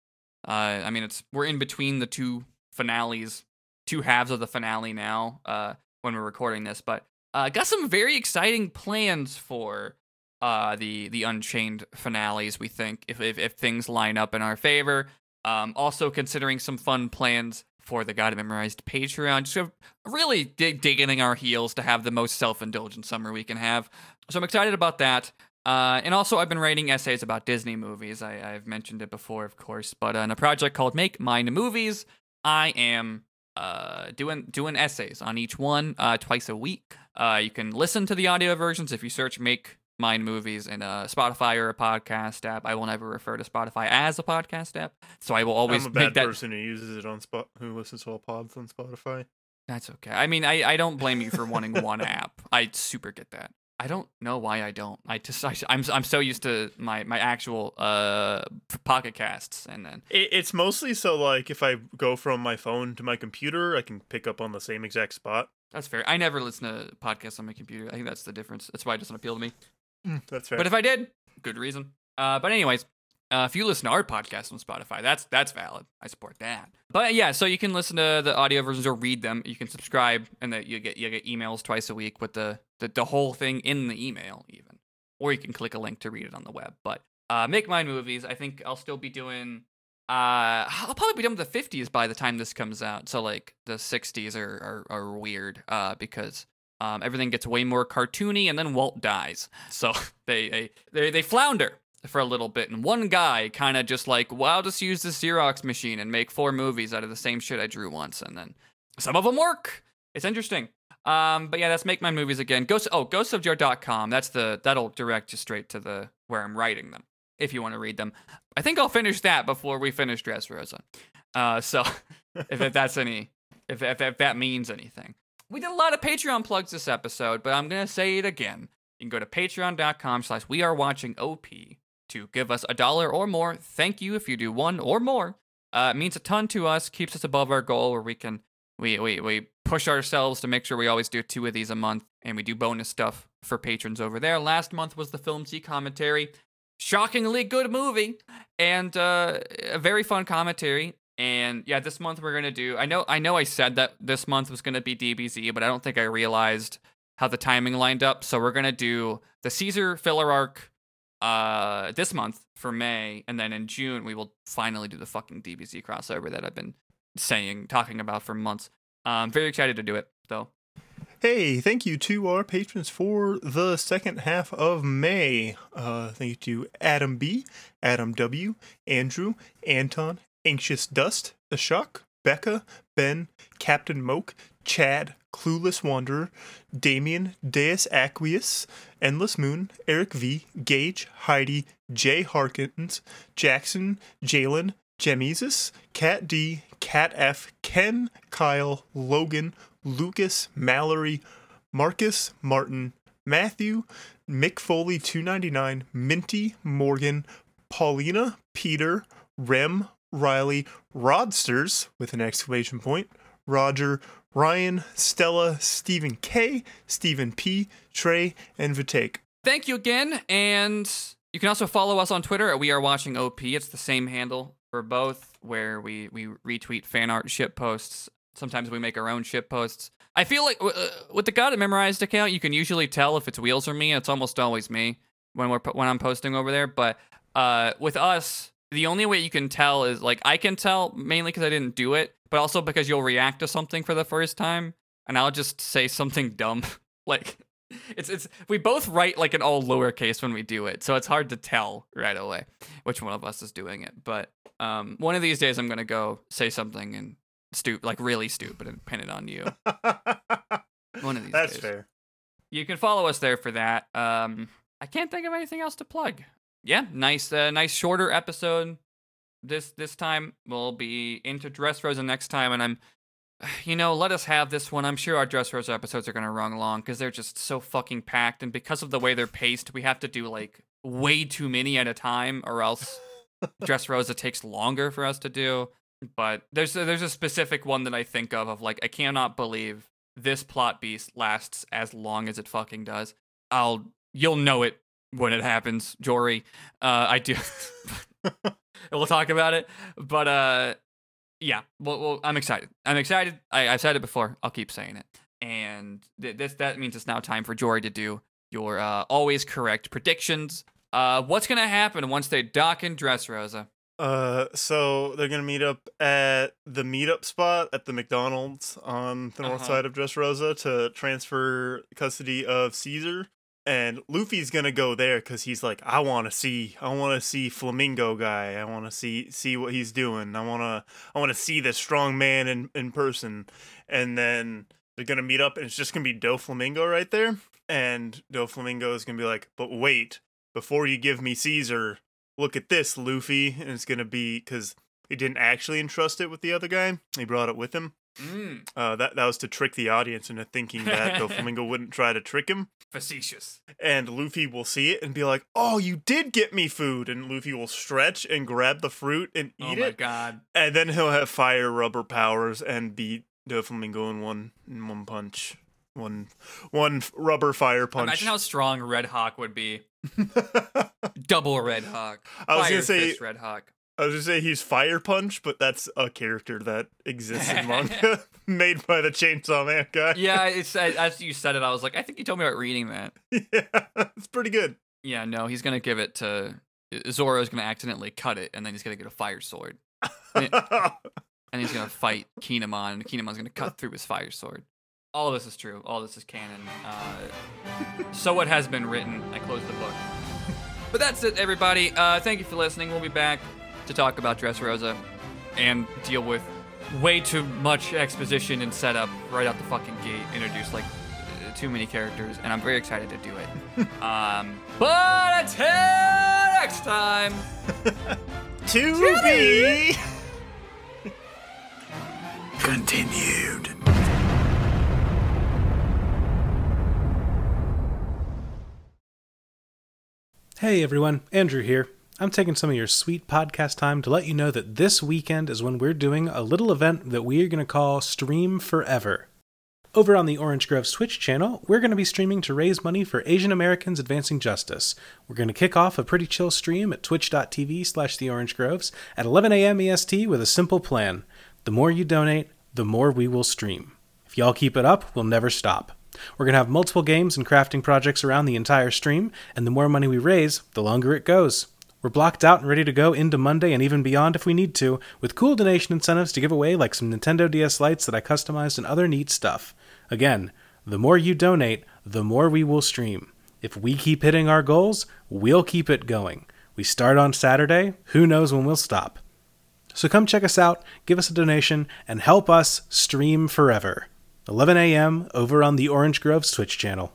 S2: uh I mean it's we're in between the two finales, two halves of the finale now, uh when we're recording this, but uh got some very exciting plans for uh the the unchained finales we think if if, if things line up in our favor um also considering some fun plans for the god memorized patreon just really dig, digging our heels to have the most self-indulgent summer we can have so i'm excited about that uh, and also, I've been writing essays about Disney movies. I, I've mentioned it before, of course, but in a project called Make Mine Movies, I am uh, doing doing essays on each one uh, twice a week. Uh, you can listen to the audio versions if you search "Make Mine Movies" in a Spotify or a podcast app. I will never refer to Spotify as a podcast app, so I will always
S1: I'm a bad
S2: that.
S1: person who uses it on spot who listens to all pods on Spotify.
S2: That's okay. I mean, I, I don't blame you for wanting one app. I super get that. I don't know why I don't. I just I, I'm I'm so used to my my actual uh pocket casts and then
S1: It, it's mostly so like if I go from my phone to my computer, I can pick up on the same exact spot.
S2: that's fair. I never listen to podcasts on my computer. I think that's the difference. That's why it doesn't appeal to me.
S1: That's fair.
S2: But if I did, good reason. Uh, but anyways, uh, if you listen to our podcast on Spotify, that's that's valid. I support that. But yeah, so you can listen to the audio versions or read them. You can subscribe, and that you get you get emails twice a week with the, the the whole thing in the email, even. Or you can click a link to read it on the web. But uh, make mine movies. I think I'll still be doing. Uh, I'll probably be done with the 50s by the time this comes out. So like the 60s are are, are weird. Uh, because um, everything gets way more cartoony, and then Walt dies. (laughs) So they they they, they flounder for a little bit, and one guy kind of just like, well, I'll just use the Xerox machine and make four movies out of the same shit I drew once, and then some of them work. It's interesting. Um, but yeah, that's make my movies again. Ghost oh ghostofjoe.com. That's the that'll direct you straight to the where I'm writing them if you want to read them. I think I'll finish that before we finish Dressrosa. Uh, so (laughs) if, if that's any if, if if that means anything. We did a lot of Patreon plugs this episode, but I'm gonna say it again. You can go to patreon.com slash we are watching OP to give us a dollar or more. Thank you if you do one or more. Uh, it means a ton to us, keeps us above our goal where we can we, we we push ourselves to make sure we always do two of these a month and we do bonus stuff for patrons over there. Last month was the Film Z commentary. Shockingly good movie and uh, a very fun commentary. And yeah, this month we're gonna do. I know, I know, I said that this month was gonna be DBZ, but I don't think I realized how the timing lined up. So we're gonna do the Caesar filler arc uh this month for May, and then in June we will finally do the fucking DBZ crossover that I've been saying, talking about for months. Um, very excited to do it though.
S1: Hey, thank you to our patrons for the second half of May. Uh, thank you to Adam B, Adam W, Andrew, Anton, Anxious Dust, Ashok, Becca, Ben, Captain Moke, Chad, Clueless Wanderer, Damien, Deus Aqueous, Endless Moon, Eric V, Gage, Heidi, Jay Harkins, Jackson, Jalen, Jemesis, Cat D, Cat F, Ken, Kyle, Logan, Lucas, Mallory, Marcus, Martin, Matthew, Mick Foley 299, Minty, Morgan, Paulina, Peter, Rem, Riley, Rodsters with an exclamation point, Roger, Ryan, Stella, Stephen K, Stephen P, Trey, and Vitek.
S2: Thank you again, and you can also follow us on Twitter at We Are Watching OP. It's the same handle for both, where we we retweet fan art ship posts. Sometimes we make our own ship posts. I feel like uh, with the God Memorized account, you can usually tell if it's Wheels or me. It's almost always me when we're when I'm posting over there. But uh, with us, the only way you can tell is like I can tell mainly because I didn't do it, but also because you'll react to something for the first time, and I'll just say something dumb (laughs) like It's it's we both write like an all lowercase when we do it, so it's hard to tell right away which one of us is doing it. But um, one of these days I'm gonna go say something and stupid, like really stupid, and pin it on you. (laughs) One of these
S1: That's
S2: days.
S1: fair.
S2: You can follow us there for that. Um, I can't think of anything else to plug. Yeah, nice, uh, nice shorter episode. This this time we'll be into Dressrosa next time, and I'm, (sighs) you know, let us have this one. I'm sure our Dressrosa episodes are gonna run long because they're just so fucking packed, and because of the way they're paced, we have to do like way too many at a time, or else Dressrosa takes longer for us to do. But there's a, there's a specific one that I think of of like I cannot believe this plot beast lasts as long as it fucking does. I'll you'll know it when it happens, Jory. Uh, I do. (laughs) we'll talk about it, but uh, yeah. Well, well, I'm excited. I'm excited. I, I've said it before. I'll keep saying it. And th- this that means it's now time for Jory to do your uh, always correct predictions. Uh, what's gonna happen once they dock in Dressrosa?
S1: Uh, so they're gonna meet up at the meetup spot at the McDonald's on the north
S2: Uh-huh.
S1: side of Dressrosa to transfer custody of Caesar. And Luffy's gonna go there because he's like, I want to see, I want to see Flamingo guy. I want to see see what he's doing. I wanna, I want to see this strong man in in person. And then they're gonna meet up, and it's just gonna be Doflamingo right there. And Doflamingo is gonna be like, but wait, before you give me Caesar, look at this, Luffy. And it's to be because he didn't actually entrust it with the other guy. He brought it with him.
S2: Mm,
S1: Uh, that, that was to trick the audience into thinking that Doflamingo (laughs) wouldn't try to trick him.
S2: facetious.
S1: And Luffy will see it and be like, oh, you did get me food. And Luffy will stretch and grab the fruit and eat it.
S2: Oh my
S1: it.
S2: god.
S1: And then he'll have fire rubber powers and beat Doflamingo in one, in one punch. One, one rubber fire punch.
S2: Imagine how strong Red Hawk would be. (laughs) Double Red Hawk.
S1: I was
S2: Fire
S1: gonna say
S2: Red Hawk.
S1: I was gonna say he's Fire Punch, but that's a character that exists in manga (laughs) (laughs) made by the Chainsaw Man guy.
S2: Yeah, (laughs) it's as you said it. I was like, I think you told me about reading that.
S1: yeah, it's pretty good.
S2: Yeah, no, he's gonna give it to Zoro's gonna accidentally cut it, and then he's gonna get a fire sword, and he's gonna fight Kinemon, and Kinemon's gonna cut through his fire sword. All this is true. All this is canon. Uh, so what has been written. I closed the book. But that's it, everybody. Uh, thank you for listening. We'll be back to talk about Dressrosa and deal with way too much exposition and setup right out the fucking gate. Introduce like too many characters, and I'm very excited to do it. (laughs) um, but until next time. (laughs)
S1: to be (laughs) continued.
S3: Hey everyone, Andrew here. I'm taking some of your sweet podcast time to let you know that this weekend is when we're doing a little event that we are going to call Stream Forever. Over on the Orange Groves Twitch channel, we're going to be streaming to raise money for Asian Americans advancing justice. We're going to kick off a pretty chill stream at twitch.tv slash the Orange Groves at 11 a.m. EST with a simple plan. The more you donate, the more we will stream. If y'all keep it up, we'll never stop. We're going to have multiple games and crafting projects around the entire stream, and the more money we raise, the longer it goes. We're blocked out and ready to go into Monday and even beyond if we need to, with cool donation incentives to give away like some Nintendo DS Lites that I customized and other neat stuff. Again, the more you donate, the more we will stream. If we keep hitting our goals, we'll keep it going. We start on Saturday, who knows when we'll stop. So come check us out, give us a donation, and help us stream forever. 11 a.m. over on the Orange Groves Twitch channel.